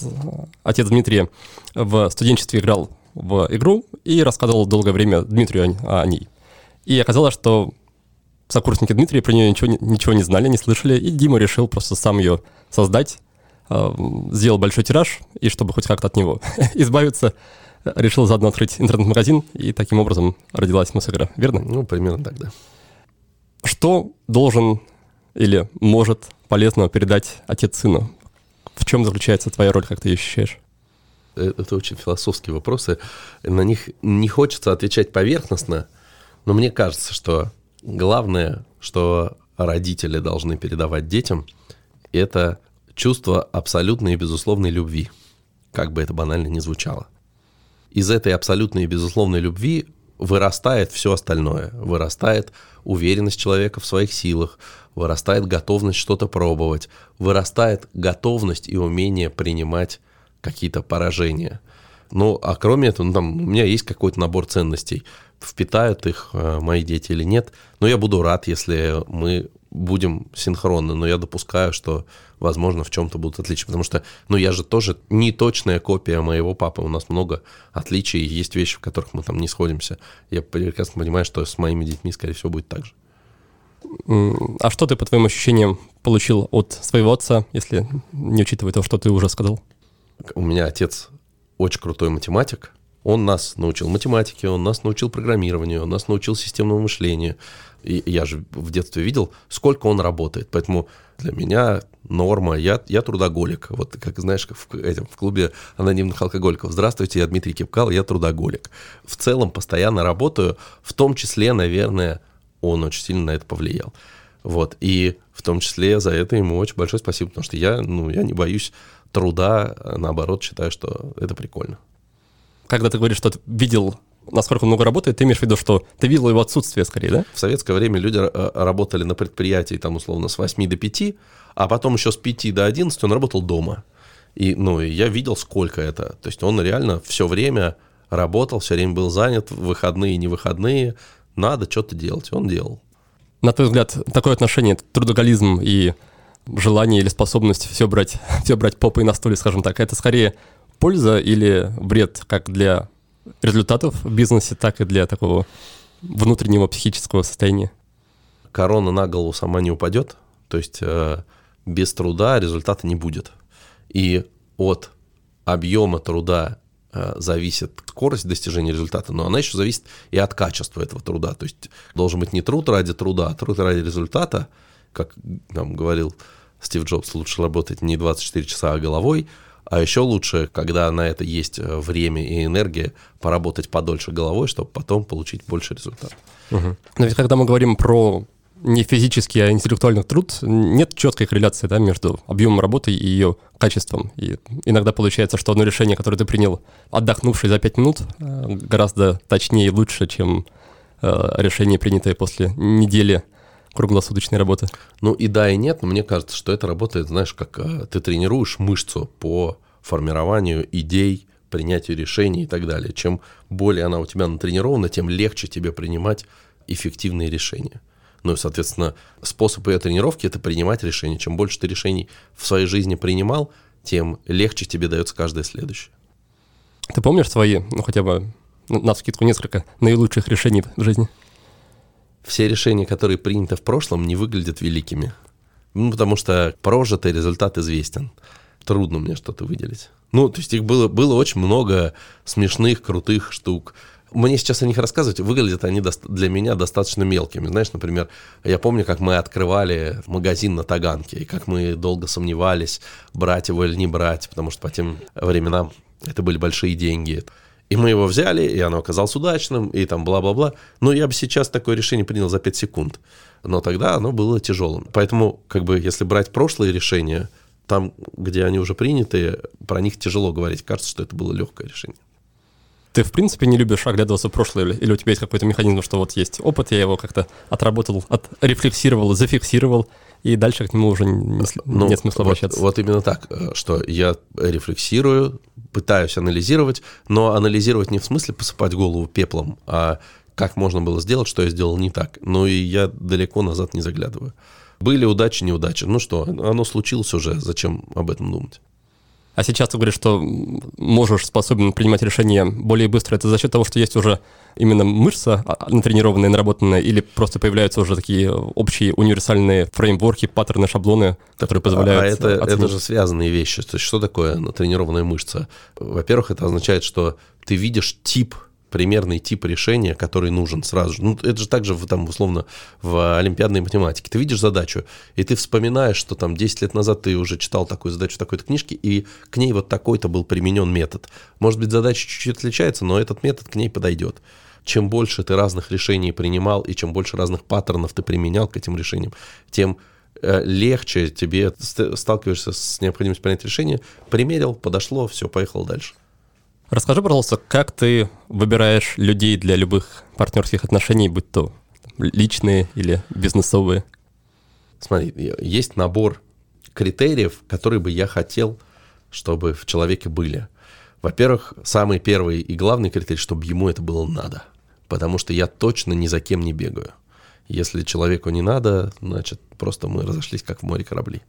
A: отец Дмитрия в студенчестве играл в игру и рассказывал долгое время Дмитрию о, ней. И оказалось, что сокурсники Дмитрия про нее ничего, ничего не знали, не слышали, и Дима решил просто сам ее создать, э, сделал большой тираж, и чтобы хоть как-то от него *laughs* избавиться, решил заодно открыть интернет-магазин, и таким образом родилась Мосигра, верно?
B: Ну, примерно так, да.
A: Что должен или может полезно передать отец сыну? В чем заключается твоя роль, как ты ее ощущаешь?
B: Э, это очень философские вопросы. На них не хочется отвечать поверхностно, но мне кажется, что главное, что родители должны передавать детям, это чувство абсолютной и безусловной любви, как бы это банально ни звучало. Из этой абсолютной и безусловной любви вырастает все остальное. Вырастает уверенность человека в своих силах, вырастает готовность что-то пробовать, вырастает готовность и умение принимать какие-то поражения. Ну, а кроме этого, ну, там, у меня есть какой-то набор ценностей. Впитают их э, мои дети или нет. Но я буду рад, если мы будем синхронны. Но я допускаю, что, возможно, в чем-то будут отличия. Потому что, ну, я же тоже не точная копия моего папы. У нас много отличий. И есть вещи, в которых мы там не сходимся. Я прекрасно понимаю, что с моими детьми, скорее всего, будет так же.
A: А что ты, по твоим ощущениям, получил от своего отца, если не учитывая то, что ты уже сказал?
B: У меня отец очень крутой математик. Он нас научил математике, он нас научил программированию, он нас научил системному мышлению. И я же в детстве видел, сколько он работает. Поэтому для меня норма, я, я трудоголик. Вот как знаешь, в, этим, в клубе анонимных алкоголиков. Здравствуйте, я Дмитрий Кипкал, я трудоголик. В целом постоянно работаю, в том числе, наверное, он очень сильно на это повлиял. Вот, и в том числе за это ему очень большое спасибо, потому что я, ну, я не боюсь труда, наоборот, считаю, что это прикольно.
A: Когда ты говоришь, что ты видел насколько много работает, ты имеешь в виду, что ты видел его отсутствие скорее, да?
B: В советское время люди э, работали на предприятии, там, условно, с 8 до 5, а потом еще с 5 до 11 он работал дома. И, ну, и я видел, сколько это. То есть он реально все время работал, все время был занят, выходные, не выходные. Надо что-то делать, он делал.
A: На твой взгляд, такое отношение, трудоголизм и желание или способность все брать, *laughs* все брать попой на столе, скажем так, это скорее польза или вред как для результатов в бизнесе, так и для такого внутреннего психического состояния?
B: Корона на голову сама не упадет, то есть э, без труда результата не будет. И от объема труда э, зависит скорость достижения результата, но она еще зависит и от качества этого труда. То есть должен быть не труд ради труда, а труд ради результата, как нам говорил Стив Джобс, лучше работать не 24 часа, а головой, а еще лучше, когда на это есть э, время и энергия, поработать подольше головой, чтобы потом получить больше результатов.
A: Угу. Но ведь когда мы говорим про не физический, а интеллектуальный труд, нет четкой корреляции да, между объемом работы и ее качеством. И иногда получается, что одно решение, которое ты принял, отдохнувший за 5 минут, э, гораздо точнее и лучше, чем э, решение, принятое после недели круглосуточной работы?
B: Ну и да, и нет, но мне кажется, что это работает, знаешь, как э, ты тренируешь мышцу по формированию идей, принятию решений и так далее. Чем более она у тебя натренирована, тем легче тебе принимать эффективные решения. Ну и, соответственно, способ ее тренировки – это принимать решения. Чем больше ты решений в своей жизни принимал, тем легче тебе дается каждое следующее.
A: Ты помнишь свои, ну хотя бы на скидку несколько наилучших решений в жизни?
B: Все решения, которые приняты в прошлом, не выглядят великими. Ну, потому что прожитый результат известен. Трудно мне что-то выделить. Ну, то есть их было, было очень много смешных, крутых штук. Мне сейчас о них рассказывать, выглядят они для меня достаточно мелкими. Знаешь, например, я помню, как мы открывали магазин на Таганке, и как мы долго сомневались, брать его или не брать, потому что по тем временам это были большие деньги. И мы его взяли, и оно оказалось удачным, и там бла-бла-бла. Но я бы сейчас такое решение принял за 5 секунд. Но тогда оно было тяжелым. Поэтому, как бы, если брать прошлые решения, там, где они уже приняты, про них тяжело говорить. Кажется, что это было легкое решение.
A: Ты, в принципе, не любишь оглядываться в прошлое, или у тебя есть какой-то механизм, что вот есть опыт, я его как-то отработал, отрефлексировал, зафиксировал, и дальше к нему уже не, ну, нет смысла обращаться.
B: Вот, вот именно так, э, что я рефлексирую, пытаюсь анализировать, но анализировать не в смысле посыпать голову пеплом, а как можно было сделать, что я сделал не так. Но и я далеко назад не заглядываю. Были удачи, неудачи. Ну что, оно случилось уже, зачем об этом думать?
A: А сейчас ты говоришь, что можешь, способен принимать решения более быстро. Это за счет того, что есть уже именно мышца а, натренированная, наработанная, или просто появляются уже такие общие универсальные фреймворки, паттерны, шаблоны, которые позволяют...
B: А это, это же связанные вещи. То есть что такое натренированная мышца? Во-первых, это означает, что ты видишь тип примерный тип решения, который нужен сразу же. Ну, это же также, в, там, условно, в олимпиадной математике. Ты видишь задачу, и ты вспоминаешь, что там 10 лет назад ты уже читал такую задачу такой-то книжке, и к ней вот такой-то был применен метод. Может быть, задача чуть-чуть отличается, но этот метод к ней подойдет. Чем больше ты разных решений принимал, и чем больше разных паттернов ты применял к этим решениям, тем э, легче тебе сталкиваешься с необходимостью принять решение, примерил, подошло, все, поехал дальше.
A: Расскажи, пожалуйста, как ты выбираешь людей для любых партнерских отношений, будь то личные или бизнесовые?
B: Смотри, есть набор критериев, которые бы я хотел, чтобы в человеке были. Во-первых, самый первый и главный критерий, чтобы ему это было надо. Потому что я точно ни за кем не бегаю. Если человеку не надо, значит, просто мы разошлись, как в море корабли.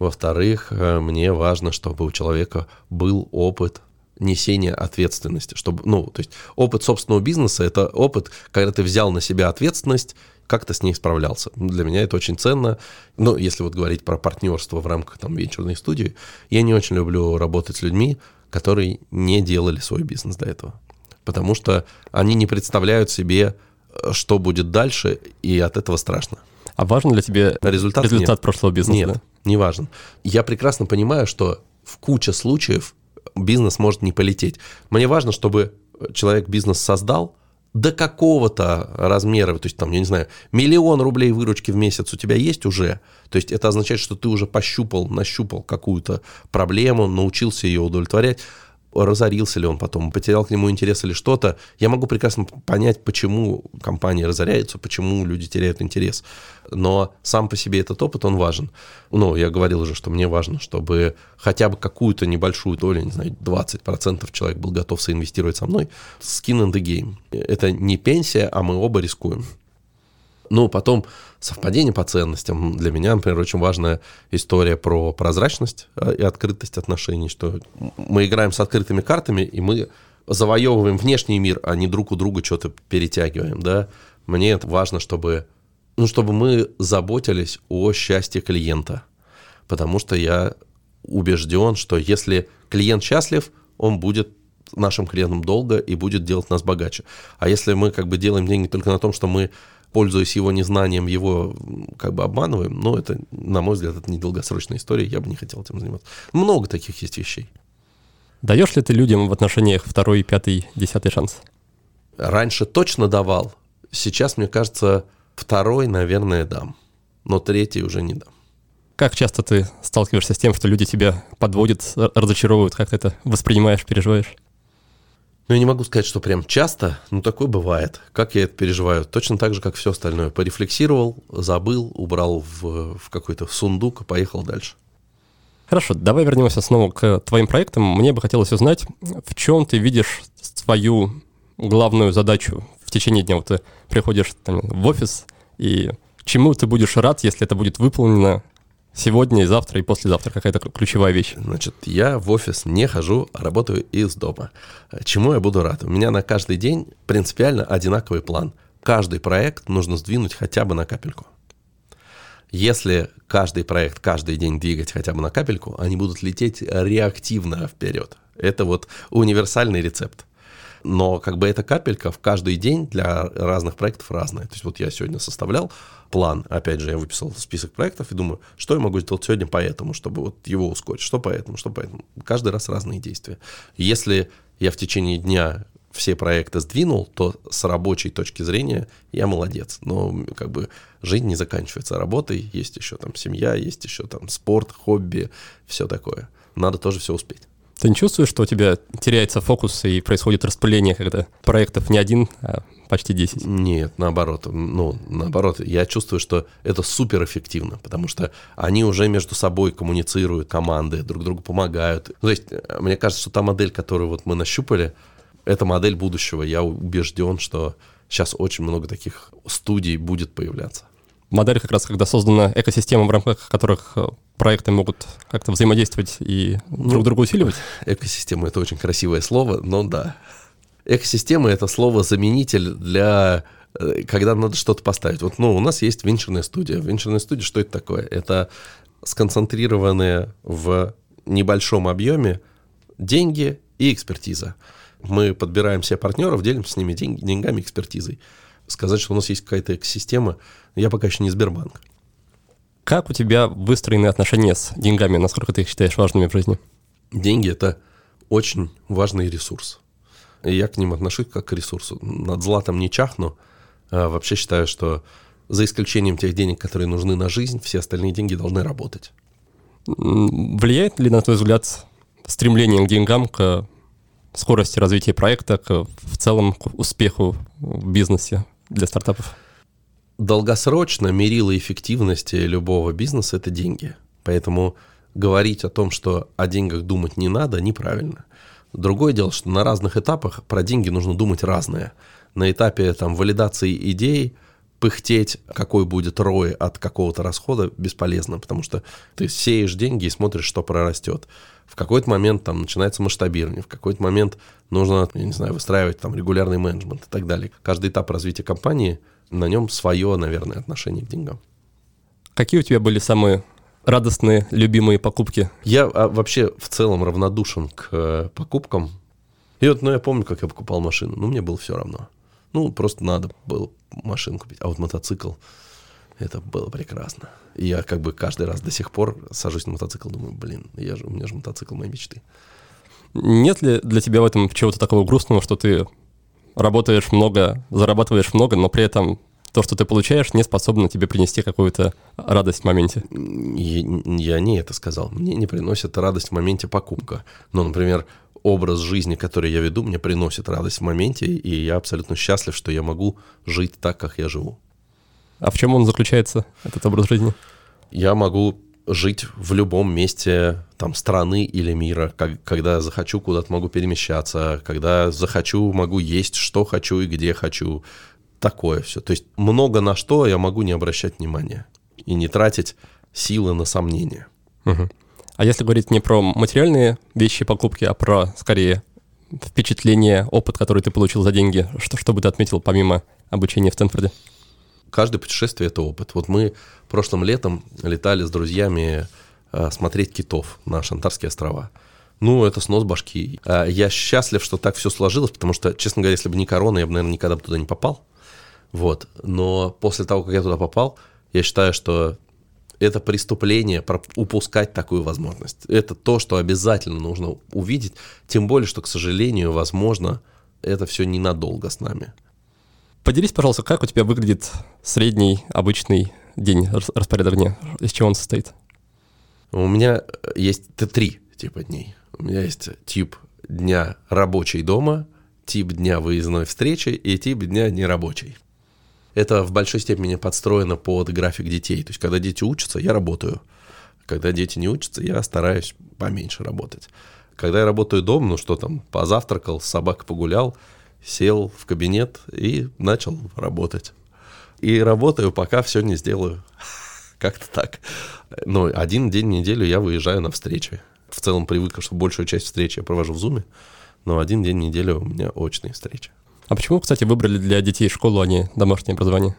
B: Во-вторых, э, мне важно, чтобы у человека был опыт несения ответственности, чтобы, ну, то есть опыт собственного бизнеса – это опыт, когда ты взял на себя ответственность, как ты с ней справлялся. Для меня это очень ценно. Ну, если вот говорить про партнерство в рамках там венчурной студии, я не очень люблю работать с людьми, которые не делали свой бизнес до этого. Потому что они не представляют себе, что будет дальше, и от этого страшно.
A: А важен для тебя результат, результат нет. прошлого бизнеса?
B: Нет,
A: да?
B: не важен. Я прекрасно понимаю, что в куче случаев бизнес может не полететь. Мне важно, чтобы человек бизнес создал до какого-то размера, то есть там, я не знаю, миллион рублей выручки в месяц у тебя есть уже, то есть это означает, что ты уже пощупал, нащупал какую-то проблему, научился ее удовлетворять, разорился ли он потом, потерял к нему интерес или что-то, я могу прекрасно понять, почему компания разоряется, почему люди теряют интерес. Но сам по себе этот опыт, он важен. Ну, я говорил уже, что мне важно, чтобы хотя бы какую-то небольшую долю, не знаю, 20% человек был готов соинвестировать со мной. Skin in the game. Это не пенсия, а мы оба рискуем. Ну, потом совпадение по ценностям. Для меня, например, очень важная история про прозрачность э, и открытость отношений, что мы играем с открытыми картами, и мы завоевываем внешний мир, а не друг у друга что-то перетягиваем, да. Мне это важно, чтобы, ну, чтобы мы заботились о счастье клиента, потому что я убежден, что если клиент счастлив, он будет нашим клиентом долго и будет делать нас богаче. А если мы как бы делаем деньги только на том, что мы пользуясь его незнанием, его как бы обманываем, но это, на мой взгляд, это недолгосрочная история, я бы не хотел этим заниматься. Много таких есть вещей.
A: Даешь ли ты людям в отношениях второй, пятый, десятый шанс?
B: Раньше точно давал. Сейчас, мне кажется, второй, наверное, дам. Но третий уже не дам.
A: Как часто ты сталкиваешься с тем, что люди тебя подводят, разочаровывают? Как ты это воспринимаешь, переживаешь?
B: Ну, я не могу сказать, что прям часто, но такое бывает. Как я это переживаю? Точно так же, как все остальное. Порефлексировал, забыл, убрал в, в какой-то сундук и поехал дальше.
A: Хорошо, давай вернемся снова к твоим проектам. Мне бы хотелось узнать, в чем ты видишь свою главную задачу в течение дня. Вот ты приходишь там, в офис, и чему ты будешь рад, если это будет выполнено Сегодня и завтра, и послезавтра какая-то ключевая вещь.
B: Значит, я в офис не хожу, а работаю из дома. Чему я буду рад? У меня на каждый день принципиально одинаковый план. Каждый проект нужно сдвинуть хотя бы на капельку. Если каждый проект каждый день двигать хотя бы на капельку, они будут лететь реактивно вперед. Это вот универсальный рецепт но как бы эта капелька в каждый день для разных проектов разная. То есть вот я сегодня составлял план, опять же, я выписал список проектов и думаю, что я могу сделать сегодня поэтому, чтобы вот его ускорить, что поэтому, что поэтому. Каждый раз разные действия. Если я в течение дня все проекты сдвинул, то с рабочей точки зрения я молодец. Но как бы жизнь не заканчивается работой, есть еще там семья, есть еще там спорт, хобби, все такое. Надо тоже все успеть.
A: Ты не чувствуешь, что у тебя теряется фокус и происходит распыление, когда проектов не один, а почти 10?
B: Нет, наоборот. Ну, наоборот, я чувствую, что это суперэффективно, потому что они уже между собой коммуницируют, команды друг другу помогают. Ну, то есть, э, мне кажется, что та модель, которую вот мы нащупали, это модель будущего. Я убежден, что сейчас очень много таких студий будет появляться.
A: Модель как раз, когда создана экосистема, в рамках которых э, проекты могут как-то взаимодействовать и ну, друг друга усиливать?
B: Экосистема — это очень красивое слово, но да. Экосистема — это слово-заменитель для э, когда надо что-то поставить. Вот, ну, у нас есть венчурная студия. Венчурная студия, что это такое? Это сконцентрированные в небольшом объеме деньги и экспертиза. Мы подбираем себе партнеров, делимся с ними деньги, деньгами, экспертизой. Сказать, что у нас есть какая-то экосистема, я пока еще не Сбербанк.
A: Как у тебя выстроены отношения с деньгами? Насколько ты их считаешь важными в жизни?
B: Деньги – это очень важный ресурс. И я к ним отношусь как к ресурсу. Над златом не чахну. А вообще считаю, что за исключением тех денег, которые нужны на жизнь, все остальные деньги должны работать.
A: Влияет ли, на твой взгляд, стремление к деньгам, к скорости развития проекта, к, в целом к успеху в бизнесе для стартапов?
B: Долгосрочно мерило эффективности любого бизнеса – это деньги. Поэтому говорить о том, что о деньгах думать не надо, неправильно. Другое дело, что на разных этапах про деньги нужно думать разное. На этапе там, валидации идей – пыхтеть, какой будет рой от какого-то расхода, бесполезно, потому что ты сеешь деньги и смотришь, что прорастет. В какой-то момент там начинается масштабирование, в какой-то момент нужно, я не знаю, выстраивать там регулярный менеджмент и так далее. Каждый этап развития компании, на нем свое, наверное, отношение к деньгам.
A: Какие у тебя были самые радостные, любимые покупки?
B: Я а, вообще в целом равнодушен к э, покупкам. И вот, ну, я помню, как я покупал машину, ну, мне было все равно. Ну, просто надо было машину купить. А вот мотоцикл, это было прекрасно. И я как бы каждый раз до сих пор сажусь на мотоцикл, думаю, блин, я же, у меня же мотоцикл моей мечты.
A: Нет ли для тебя в этом чего-то такого грустного, что ты работаешь много, зарабатываешь много, но при этом то, что ты получаешь, не способно тебе принести какую-то радость в моменте?
B: Я, я не это сказал. Мне не приносит радость в моменте покупка. Но, например, образ жизни, который я веду, мне приносит радость в моменте, и я абсолютно счастлив, что я могу жить так, как я живу.
A: А в чем он заключается, этот образ жизни?
B: Я могу жить в любом месте там страны или мира, как, когда захочу, куда-то могу перемещаться, когда захочу, могу есть, что хочу и где хочу. Такое все. То есть много на что я могу не обращать внимания и не тратить силы на сомнения.
A: Угу. А если говорить не про материальные вещи покупки, а про, скорее, впечатление, опыт, который ты получил за деньги, что, что бы ты отметил помимо обучения в Стэнфорде?
B: Каждое путешествие — это опыт. Вот мы прошлым летом летали с друзьями э, смотреть китов на Шантарские острова. Ну, это снос башки. А я счастлив, что так все сложилось, потому что, честно говоря, если бы не корона, я бы, наверное, никогда бы туда не попал. Вот. Но после того, как я туда попал, я считаю, что это преступление упускать такую возможность. Это то, что обязательно нужно увидеть, тем более, что, к сожалению, возможно, это все ненадолго с нами.
A: Поделись, пожалуйста, как у тебя выглядит средний обычный день, распорядок дня? Из чего он состоит?
B: У меня есть три типа дней. У меня есть тип дня рабочий дома, тип дня выездной встречи и тип дня нерабочий это в большой степени подстроено под график детей. То есть, когда дети учатся, я работаю. Когда дети не учатся, я стараюсь поменьше работать. Когда я работаю дома, ну что там, позавтракал, с погулял, сел в кабинет и начал работать. И работаю, пока все не сделаю. *laughs* Как-то так. Но один день в неделю я выезжаю на встречи. В целом привык, что большую часть встречи я провожу в Зуме, но один день в неделю у меня очные встречи.
A: А почему, кстати, выбрали для детей школу, а не домашнее образование?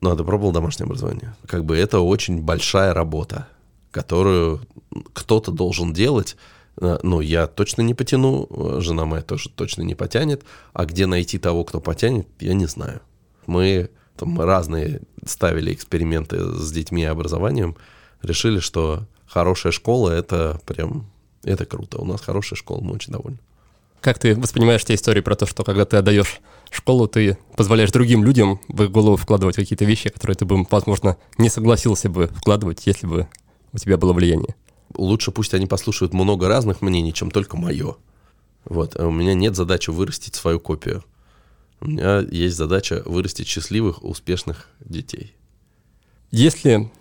B: Ну, я пробовал домашнее образование. Как бы это очень большая работа, которую кто-то должен делать. Э, ну, я точно не потяну, э, жена моя тоже точно не потянет. А где найти того, кто потянет, я не знаю. Мы там разные ставили эксперименты с детьми и образованием, решили, что хорошая школа — это прям, это круто. У нас хорошая школа, мы очень довольны.
A: Как ты воспринимаешь те истории про то, что когда ты отдаешь школу, ты позволяешь другим людям в их голову вкладывать какие-то вещи, которые ты бы, возможно, не согласился бы вкладывать, если бы у тебя было влияние?
B: Лучше пусть они послушают много разных мнений, чем только мое. Вот. А у меня нет задачи вырастить свою копию. У меня есть задача вырастить счастливых, успешных детей.
A: Есть ли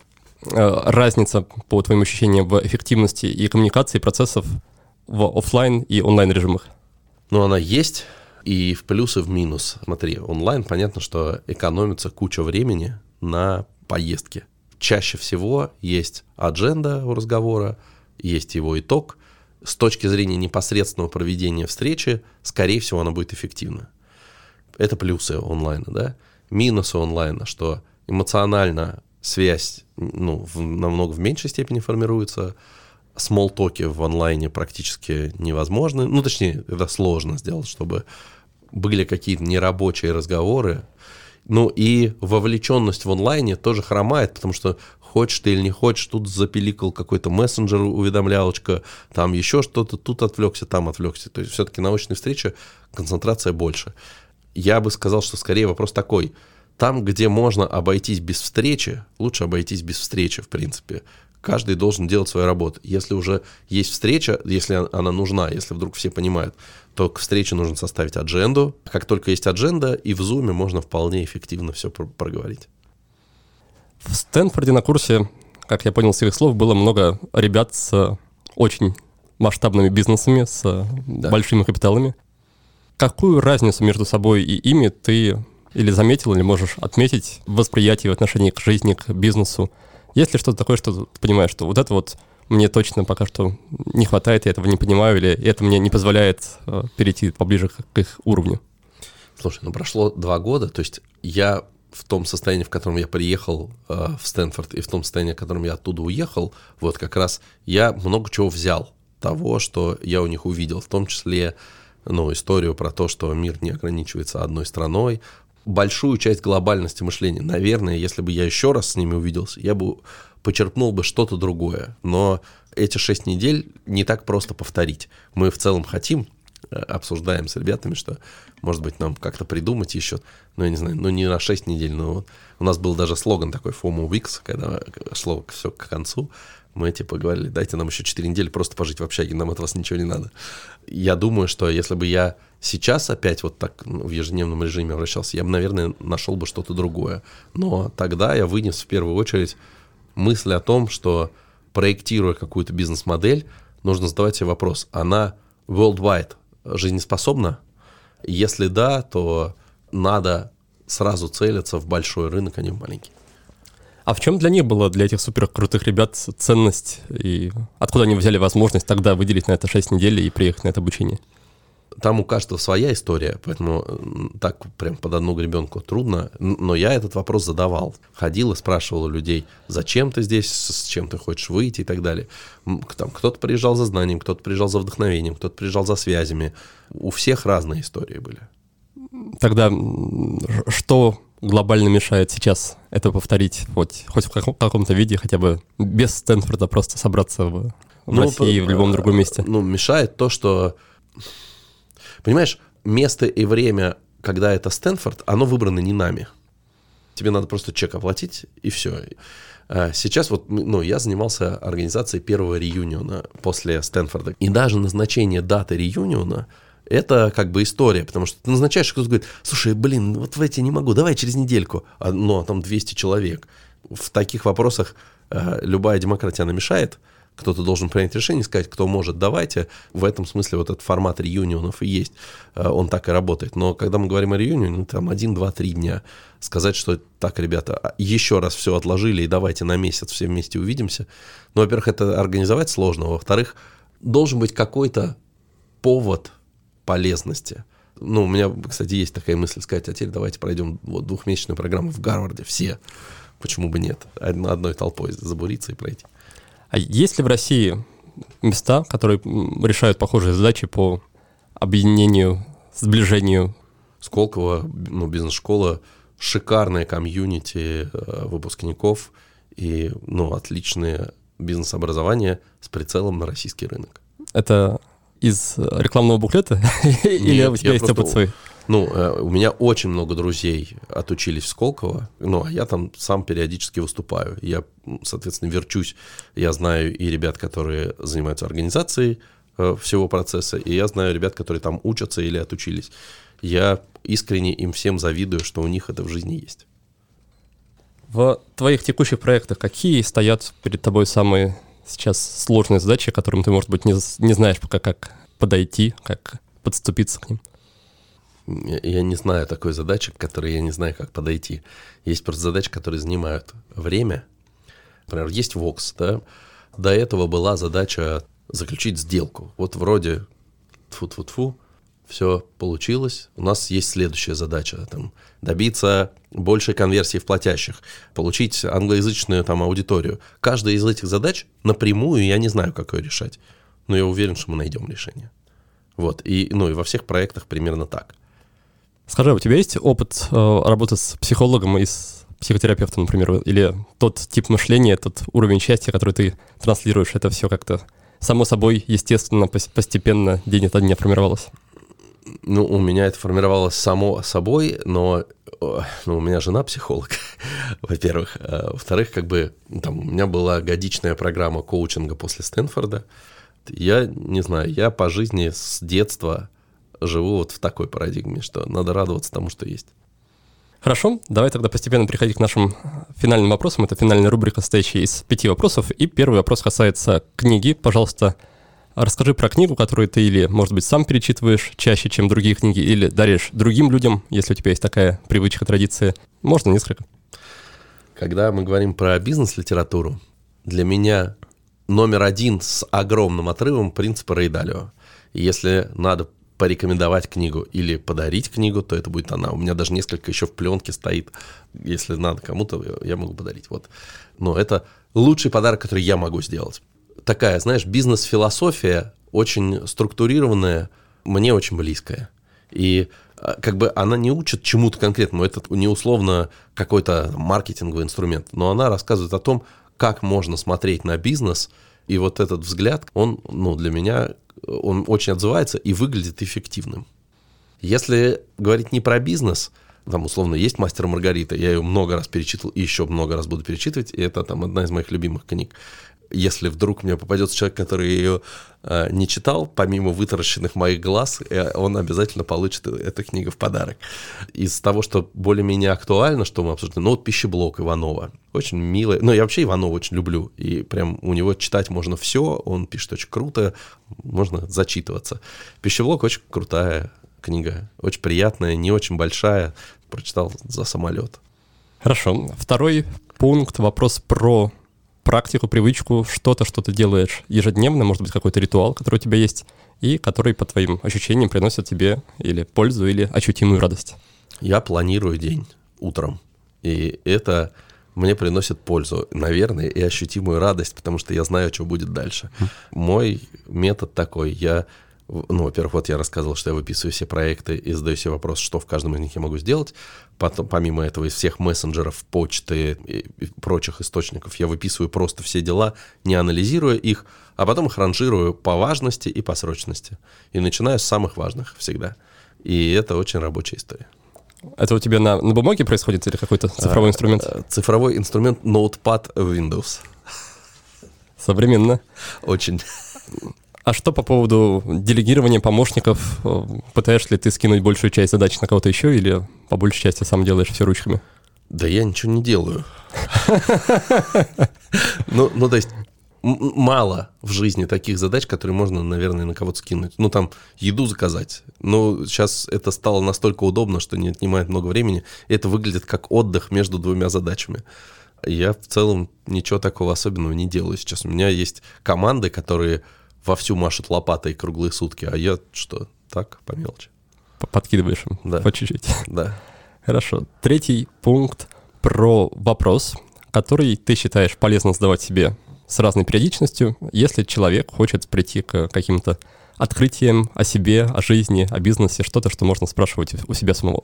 A: э, разница, по твоим ощущениям, в эффективности и коммуникации процессов в офлайн и онлайн режимах?
B: Но она есть. И в плюс и в минус. Смотри, онлайн понятно, что экономится куча времени на поездке. Чаще всего есть адженда у разговора, есть его итог. С точки зрения непосредственного проведения встречи, скорее всего, она будет эффективна. Это плюсы онлайна, да? Минусы онлайна, что эмоционально связь ну, в, намного в меньшей степени формируется, смолтоки в онлайне практически невозможны. Ну, точнее, это сложно сделать, чтобы были какие-то нерабочие разговоры. Ну и вовлеченность в онлайне тоже хромает, потому что хочешь ты или не хочешь, тут запиликал какой-то мессенджер, уведомлялочка, там еще что-то, тут отвлекся, там отвлекся. То есть все-таки научная встреча, концентрация больше. Я бы сказал, что скорее вопрос такой. Там, где можно обойтись без встречи, лучше обойтись без встречи, в принципе каждый должен делать свою работу. Если уже есть встреча, если она нужна, если вдруг все понимают, то к встрече нужно составить адженду. Как только есть адженда, и в Zoom можно вполне эффективно все проговорить.
A: В Стэнфорде на курсе, как я понял с их слов, было много ребят с очень масштабными бизнесами, с да. большими капиталами. Какую разницу между собой и ими ты или заметил, или можешь отметить в восприятии в отношении к жизни, к бизнесу? Есть ли что-то такое, что ты понимаешь, что вот это вот мне точно пока что не хватает, я этого не понимаю, или это мне не позволяет э, перейти поближе к, к их уровню?
B: Слушай, ну прошло два года, то есть я в том состоянии, в котором я приехал э, в Стэнфорд, и в том состоянии, в котором я оттуда уехал, вот как раз я много чего взял того, что я у них увидел, в том числе ну, историю про то, что мир не ограничивается одной страной, большую часть глобальности мышления. Наверное, если бы я еще раз с ними увиделся, я бы почерпнул бы что-то другое. Но эти шесть недель не так просто повторить. Мы в целом хотим, э, обсуждаем с ребятами, что, может быть, нам как-то придумать еще, ну, я не знаю, ну, не на шесть недель, но вот у нас был даже слоган такой FOMO Weeks, когда шло все к концу, мы типа говорили, дайте нам еще 4 недели просто пожить в общаге, нам от вас ничего не надо. Я думаю, что если бы я сейчас опять вот так ну, в ежедневном режиме вращался, я бы, наверное, нашел бы что-то другое. Но тогда я вынес в первую очередь мысль о том, что проектируя какую-то бизнес-модель, нужно задавать себе вопрос, она worldwide жизнеспособна? Если да, то надо сразу целиться в большой рынок, а не в маленький.
A: А в чем для них было, для этих супер крутых ребят, ценность и откуда они взяли возможность тогда выделить на это 6 недель и приехать на это обучение?
B: Там у каждого своя история, поэтому так прям под одну гребенку трудно. Но я этот вопрос задавал. Ходил и спрашивал у людей, зачем ты здесь, с чем ты хочешь выйти и так далее. Там кто-то приезжал за знанием, кто-то приезжал за вдохновением, кто-то приезжал за связями. У всех разные истории были.
A: Тогда что глобально мешает сейчас это повторить, хоть, хоть в каком-то виде, хотя бы без Стэнфорда просто собраться в, в ну, России, в любом другом месте?
B: Ну, мешает то, что... Понимаешь, место и время, когда это Стэнфорд, оно выбрано не нами. Тебе надо просто чек оплатить, и все. А сейчас вот, ну, я занимался организацией первого реюниона после Стэнфорда. И даже назначение даты реюниона – это как бы история, потому что ты назначаешь, кто-то говорит, слушай, блин, вот в эти не могу, давай через недельку, а, ну, а там 200 человек. В таких вопросах э, любая демократия, она мешает, кто-то должен принять решение, сказать, кто может, давайте. В этом смысле вот этот формат реюнионов и есть, э, он так и работает. Но когда мы говорим о реюнионе, ну, там один, два, три дня, сказать, что так, ребята, а, еще раз все отложили и давайте на месяц все вместе увидимся. Ну, во-первых, это организовать сложно, во-вторых, должен быть какой-то повод полезности. Ну, у меня, кстати, есть такая мысль сказать, а теперь давайте пройдем вот двухмесячную программу в Гарварде, все. Почему бы нет? Одной толпой забуриться и пройти.
A: А есть ли в России места, которые решают похожие задачи по объединению, сближению?
B: Сколково, ну, бизнес-школа, шикарная комьюнити э, выпускников и, ну, отличное бизнес-образование с прицелом на российский рынок.
A: Это из рекламного буклета? *laughs* Или у тебя есть опыт свой?
B: Ну, э, у меня очень много друзей отучились в Сколково, ну, а я там сам периодически выступаю. Я, соответственно, верчусь. Я знаю и ребят, которые занимаются организацией э, всего процесса, и я знаю ребят, которые там учатся или отучились. Я искренне им всем завидую, что у них это в жизни есть.
A: В твоих текущих проектах какие стоят перед тобой самые сейчас сложные задачи, которым ты, может быть, не, не знаешь пока, как подойти, как подступиться к ним?
B: Я не знаю такой задачи, к которой я не знаю, как подойти. Есть просто задачи, которые занимают время. Например, есть Vox, да? До этого была задача заключить сделку. Вот вроде тфу-тфу-тфу, все получилось. У нас есть следующая задача. Там, добиться большей конверсии в платящих, получить англоязычную там, аудиторию. Каждая из этих задач напрямую я не знаю, как ее решать. Но я уверен, что мы найдем решение. Вот. И, ну, и во всех проектах примерно так.
A: Скажи, у тебя есть опыт э, работы с психологом и с психотерапевтом, например, или тот тип мышления, тот уровень счастья, который ты транслируешь, это все как-то само собой, естественно, постепенно, день ото дня формировалось?
B: Ну, у меня это формировалось само собой, но ну, у меня жена психолог, *laughs* во-первых. А, во-вторых, как бы там у меня была годичная программа коучинга после Стэнфорда. Я не знаю, я по жизни с детства живу вот в такой парадигме, что надо радоваться тому, что есть.
A: Хорошо, давай тогда постепенно переходить к нашим финальным вопросам. Это финальная рубрика, состоящая из пяти вопросов. И первый вопрос касается книги. Пожалуйста, расскажи про книгу, которую ты или, может быть, сам перечитываешь чаще, чем другие книги, или даришь другим людям, если у тебя есть такая привычка, традиция. Можно несколько.
B: Когда мы говорим про бизнес-литературу, для меня номер один с огромным отрывом принципа Рейдалио. Если надо порекомендовать книгу или подарить книгу, то это будет она. У меня даже несколько еще в пленке стоит. Если надо кому-то, я могу подарить. Вот. Но это лучший подарок, который я могу сделать. Такая, знаешь, бизнес-философия, очень структурированная, мне очень близкая. И а, как бы она не учит чему-то конкретному, это не условно какой-то маркетинговый инструмент, но она рассказывает о том, как можно смотреть на бизнес, и вот этот взгляд, он, ну, для меня он очень отзывается и выглядит эффективным. Если говорить не про бизнес, там условно есть «Мастер Маргарита», я ее много раз перечитывал и еще много раз буду перечитывать, и это там одна из моих любимых книг если вдруг мне попадется человек, который ее э, не читал, помимо вытаращенных моих глаз, э, он обязательно получит эту книгу в подарок. Из того, что более-менее актуально, что мы обсуждаем, ну вот «Пищеблок» Иванова. Очень милый. Ну, я вообще Иванова очень люблю. И прям у него читать можно все. Он пишет очень круто. Можно зачитываться. «Пищеблок» очень крутая книга. Очень приятная, не очень большая. Прочитал за самолет.
A: Хорошо. Второй пункт, вопрос про практику, привычку, что-то, что ты делаешь ежедневно, может быть, какой-то ритуал, который у тебя есть, и который, по твоим ощущениям, приносит тебе или пользу, или ощутимую радость.
B: Я планирую день утром, и это мне приносит пользу, наверное, и ощутимую радость, потому что я знаю, что будет дальше. Мой метод такой, я ну, во-первых, вот я рассказывал, что я выписываю все проекты и задаю себе вопрос, что в каждом из них я могу сделать. Потом, помимо этого, из всех мессенджеров, почты и прочих источников я выписываю просто все дела, не анализируя их, а потом их ранжирую по важности и по срочности. И начинаю с самых важных всегда. И это очень рабочая история.
A: Это у тебя на, на бумаге происходит или какой-то цифровой а, инструмент?
B: Цифровой инструмент Notepad Windows.
A: Современно.
B: Очень.
A: А что по поводу делегирования помощников? Пытаешься ли ты скинуть большую часть задач на кого-то еще или по большей части сам делаешь все ручками?
B: Да я ничего не делаю. Ну, ну, то есть мало в жизни таких задач, которые можно, наверное, на кого-то скинуть. Ну, там, еду заказать. Но сейчас это стало настолько удобно, что не отнимает много времени. Это выглядит как отдых между двумя задачами. Я в целом ничего такого особенного не делаю сейчас. У меня есть команды, которые вовсю машут лопатой круглые сутки, а я что, так, по мелочи.
A: Подкидываешь им да. по чуть-чуть.
B: Да.
A: Хорошо. Третий пункт про вопрос, который ты считаешь полезно задавать себе с разной периодичностью, если человек хочет прийти к каким-то открытиям о себе, о жизни, о бизнесе, что-то, что можно спрашивать у себя самого.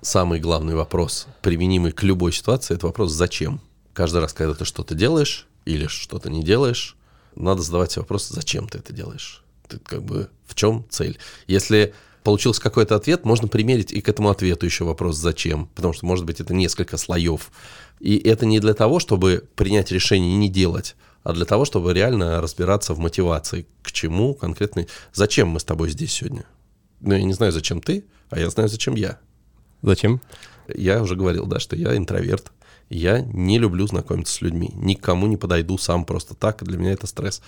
B: Самый главный вопрос, применимый к любой ситуации, это вопрос «зачем?». Каждый раз, когда ты что-то делаешь или что-то не делаешь, надо задавать себе вопрос, зачем ты это делаешь? Ты как бы в чем цель? Если получился какой-то ответ, можно примерить и к этому ответу еще вопрос «зачем?», потому что, может быть, это несколько слоев. И это не для того, чтобы принять решение и не делать, а для того, чтобы реально разбираться в мотивации, к чему конкретно, зачем мы с тобой здесь сегодня. Ну, я не знаю, зачем ты, а я знаю, зачем я.
A: Зачем?
B: Я уже говорил, да, что я интроверт. Я не люблю знакомиться с людьми. Никому не подойду сам просто так. Для меня это стресс.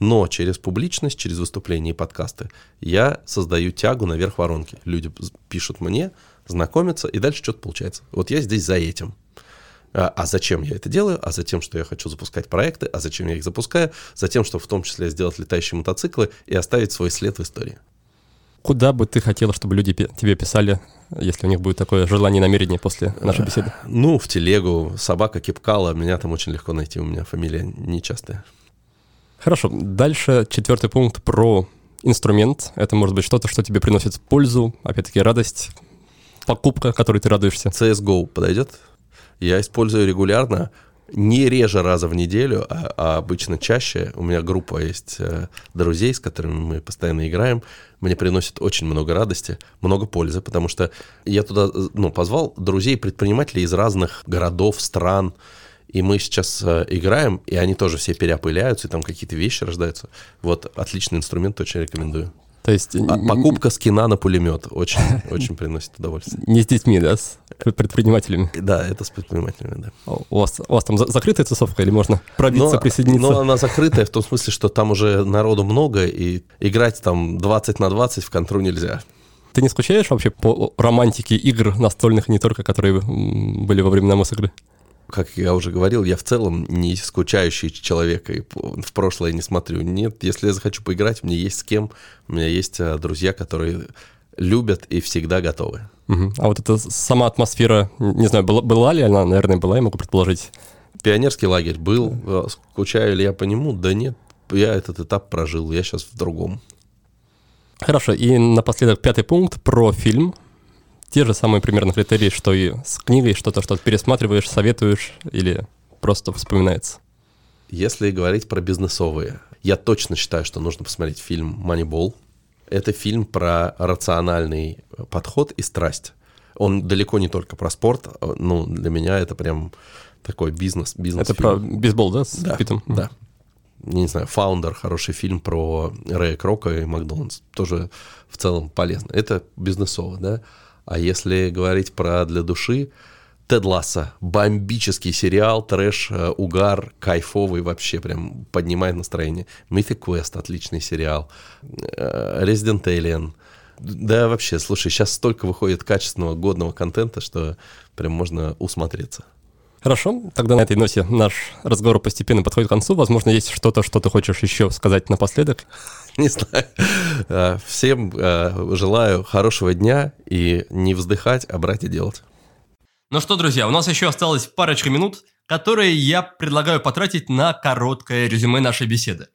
B: Но через публичность, через выступления и подкасты я создаю тягу наверх воронки. Люди пишут мне, знакомятся, и дальше что-то получается. Вот я здесь за этим. А, а зачем я это делаю? А за тем, что я хочу запускать проекты. А зачем я их запускаю? За тем, чтобы в том числе сделать летающие мотоциклы и оставить свой след в истории.
A: Куда бы ты хотел, чтобы люди тебе писали, если у них будет такое желание и намерение после нашей беседы?
B: Ну, в телегу, собака Кипкала, меня там очень легко найти, у меня фамилия нечастая.
A: Хорошо, дальше четвертый пункт про инструмент. Это может быть что-то, что тебе приносит пользу, опять-таки радость, покупка, которой ты радуешься.
B: CSGO подойдет? Я использую регулярно, не реже раза в неделю, а, а обычно чаще. У меня группа есть э, друзей, с которыми мы постоянно играем. Мне приносит очень много радости, много пользы, потому что я туда ну, позвал друзей-предпринимателей из разных городов, стран. И мы сейчас э, играем, и они тоже все переопыляются, и там какие-то вещи рождаются. Вот отличный инструмент, очень рекомендую.
A: То есть...
B: А, покупка скина на пулемет очень, *laughs* очень приносит удовольствие.
A: Не с детьми, да, с предпринимателями?
B: Да, это с предпринимателями, да.
A: У вас, у вас там закрытая тусовка или можно пробиться, но, присоединиться?
B: Но она закрытая в том смысле, что там уже народу много, и играть там 20 на 20 в контру нельзя.
A: Ты не скучаешь вообще по романтике игр настольных, не только, которые были во времена Мосигры?
B: Как я уже говорил, я в целом не скучающий человек, и в прошлое не смотрю. Нет, если я захочу поиграть, мне есть с кем, у меня есть а, друзья, которые любят и всегда готовы.
A: Угу. А вот эта сама атмосфера, не знаю, была, была ли она, наверное, была, я могу предположить.
B: Пионерский лагерь был, а, скучаю ли я по нему? Да нет, я этот этап прожил, я сейчас в другом.
A: Хорошо, и напоследок пятый пункт про фильм те же самые примерно критерии, что и с книгой, что-то, что пересматриваешь, советуешь или просто вспоминается?
B: Если говорить про бизнесовые, я точно считаю, что нужно посмотреть фильм «Moneyball». Это фильм про рациональный подход и страсть. Он далеко не только про спорт, ну, для меня это прям такой бизнес. бизнес
A: это про бейсбол, да, с
B: да, Питом? Да. Я не знаю, «Фаундер» — хороший фильм про Рэя Крока и Макдональдс. Тоже в целом полезно. Это бизнесово, да. А если говорить про для души, Тед Ласса, бомбический сериал, трэш, э, угар, кайфовый вообще, прям поднимает настроение. Mythic Quest, отличный сериал. Э, Resident Alien. Да, вообще, слушай, сейчас столько выходит качественного, годного контента, что прям можно усмотреться.
A: Хорошо, тогда на этой ноте наш разговор постепенно подходит к концу. Возможно, есть что-то, что ты хочешь еще сказать напоследок? *laughs*
B: Не знаю. А, всем а, желаю хорошего дня и не вздыхать, а брать и делать.
A: Ну что, друзья, у нас еще осталось парочка минут, которые я предлагаю потратить на короткое резюме нашей беседы.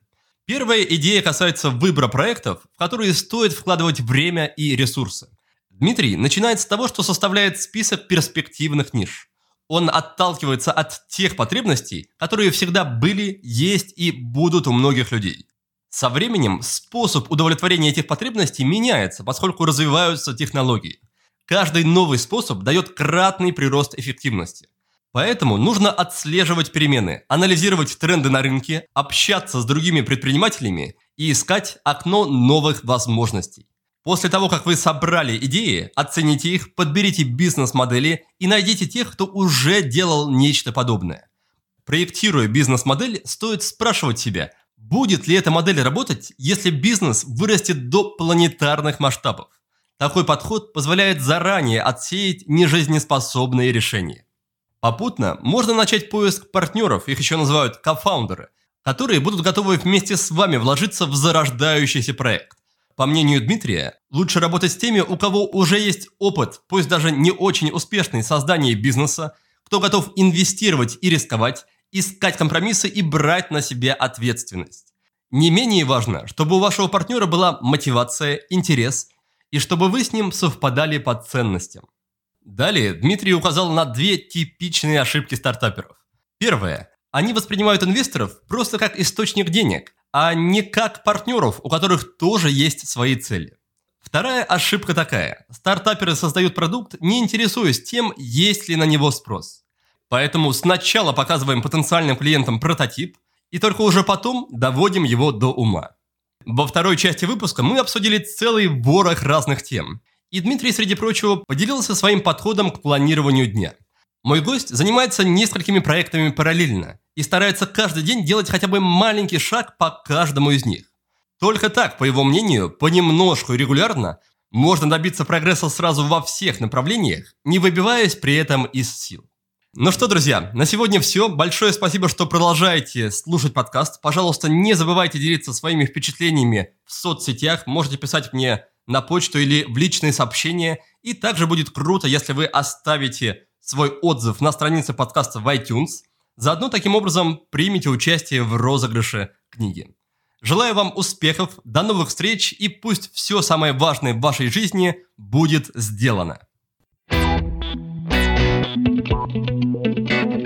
A: Первая идея касается выбора проектов, в которые стоит вкладывать время и ресурсы. Дмитрий начинает с того, что составляет список перспективных ниш – он отталкивается от тех потребностей, которые всегда были, есть и будут у многих людей. Со временем способ удовлетворения этих потребностей меняется, поскольку развиваются технологии. Каждый новый способ дает кратный прирост эффективности. Поэтому нужно отслеживать перемены, анализировать тренды на рынке, общаться с другими предпринимателями и искать окно новых возможностей. После того, как вы собрали идеи, оцените их, подберите бизнес-модели и найдите тех, кто уже делал нечто подобное. Проектируя бизнес-модель, стоит спрашивать себя, будет ли эта модель работать, если бизнес вырастет до планетарных масштабов. Такой подход позволяет заранее отсеять нежизнеспособные решения. Попутно можно начать поиск партнеров, их еще называют кофаундеры, которые будут готовы вместе с вами вложиться в зарождающийся проект. По мнению Дмитрия, лучше работать с теми, у кого уже есть опыт, пусть даже не очень успешный в создании бизнеса, кто готов инвестировать и рисковать, искать компромиссы и брать на себя ответственность. Не менее важно, чтобы у вашего партнера была мотивация, интерес и чтобы вы с ним совпадали по ценностям. Далее Дмитрий указал на две типичные ошибки стартаперов. Первое. Они воспринимают инвесторов просто как источник денег, а не как партнеров, у которых тоже есть свои цели. Вторая ошибка такая. Стартаперы создают продукт, не интересуясь тем, есть ли на него спрос. Поэтому сначала показываем потенциальным клиентам прототип, и только уже потом доводим его до ума. Во второй части выпуска мы обсудили целый ворох разных тем. И Дмитрий, среди прочего, поделился своим подходом к планированию дня. Мой гость занимается несколькими проектами параллельно и старается каждый день делать хотя бы маленький шаг по каждому из них. Только так, по его мнению, понемножку и регулярно можно добиться прогресса сразу во всех направлениях, не выбиваясь при этом из сил. Ну что, друзья, на сегодня все. Большое спасибо, что продолжаете слушать подкаст. Пожалуйста, не забывайте делиться своими впечатлениями в соцсетях. Можете писать мне на почту или в личные сообщения. И также будет круто, если вы оставите свой отзыв на странице подкаста в iTunes. Заодно таким образом примите участие в розыгрыше книги. Желаю вам успехов, до новых встреч и пусть все самое важное в вашей жизни будет сделано. Thank you.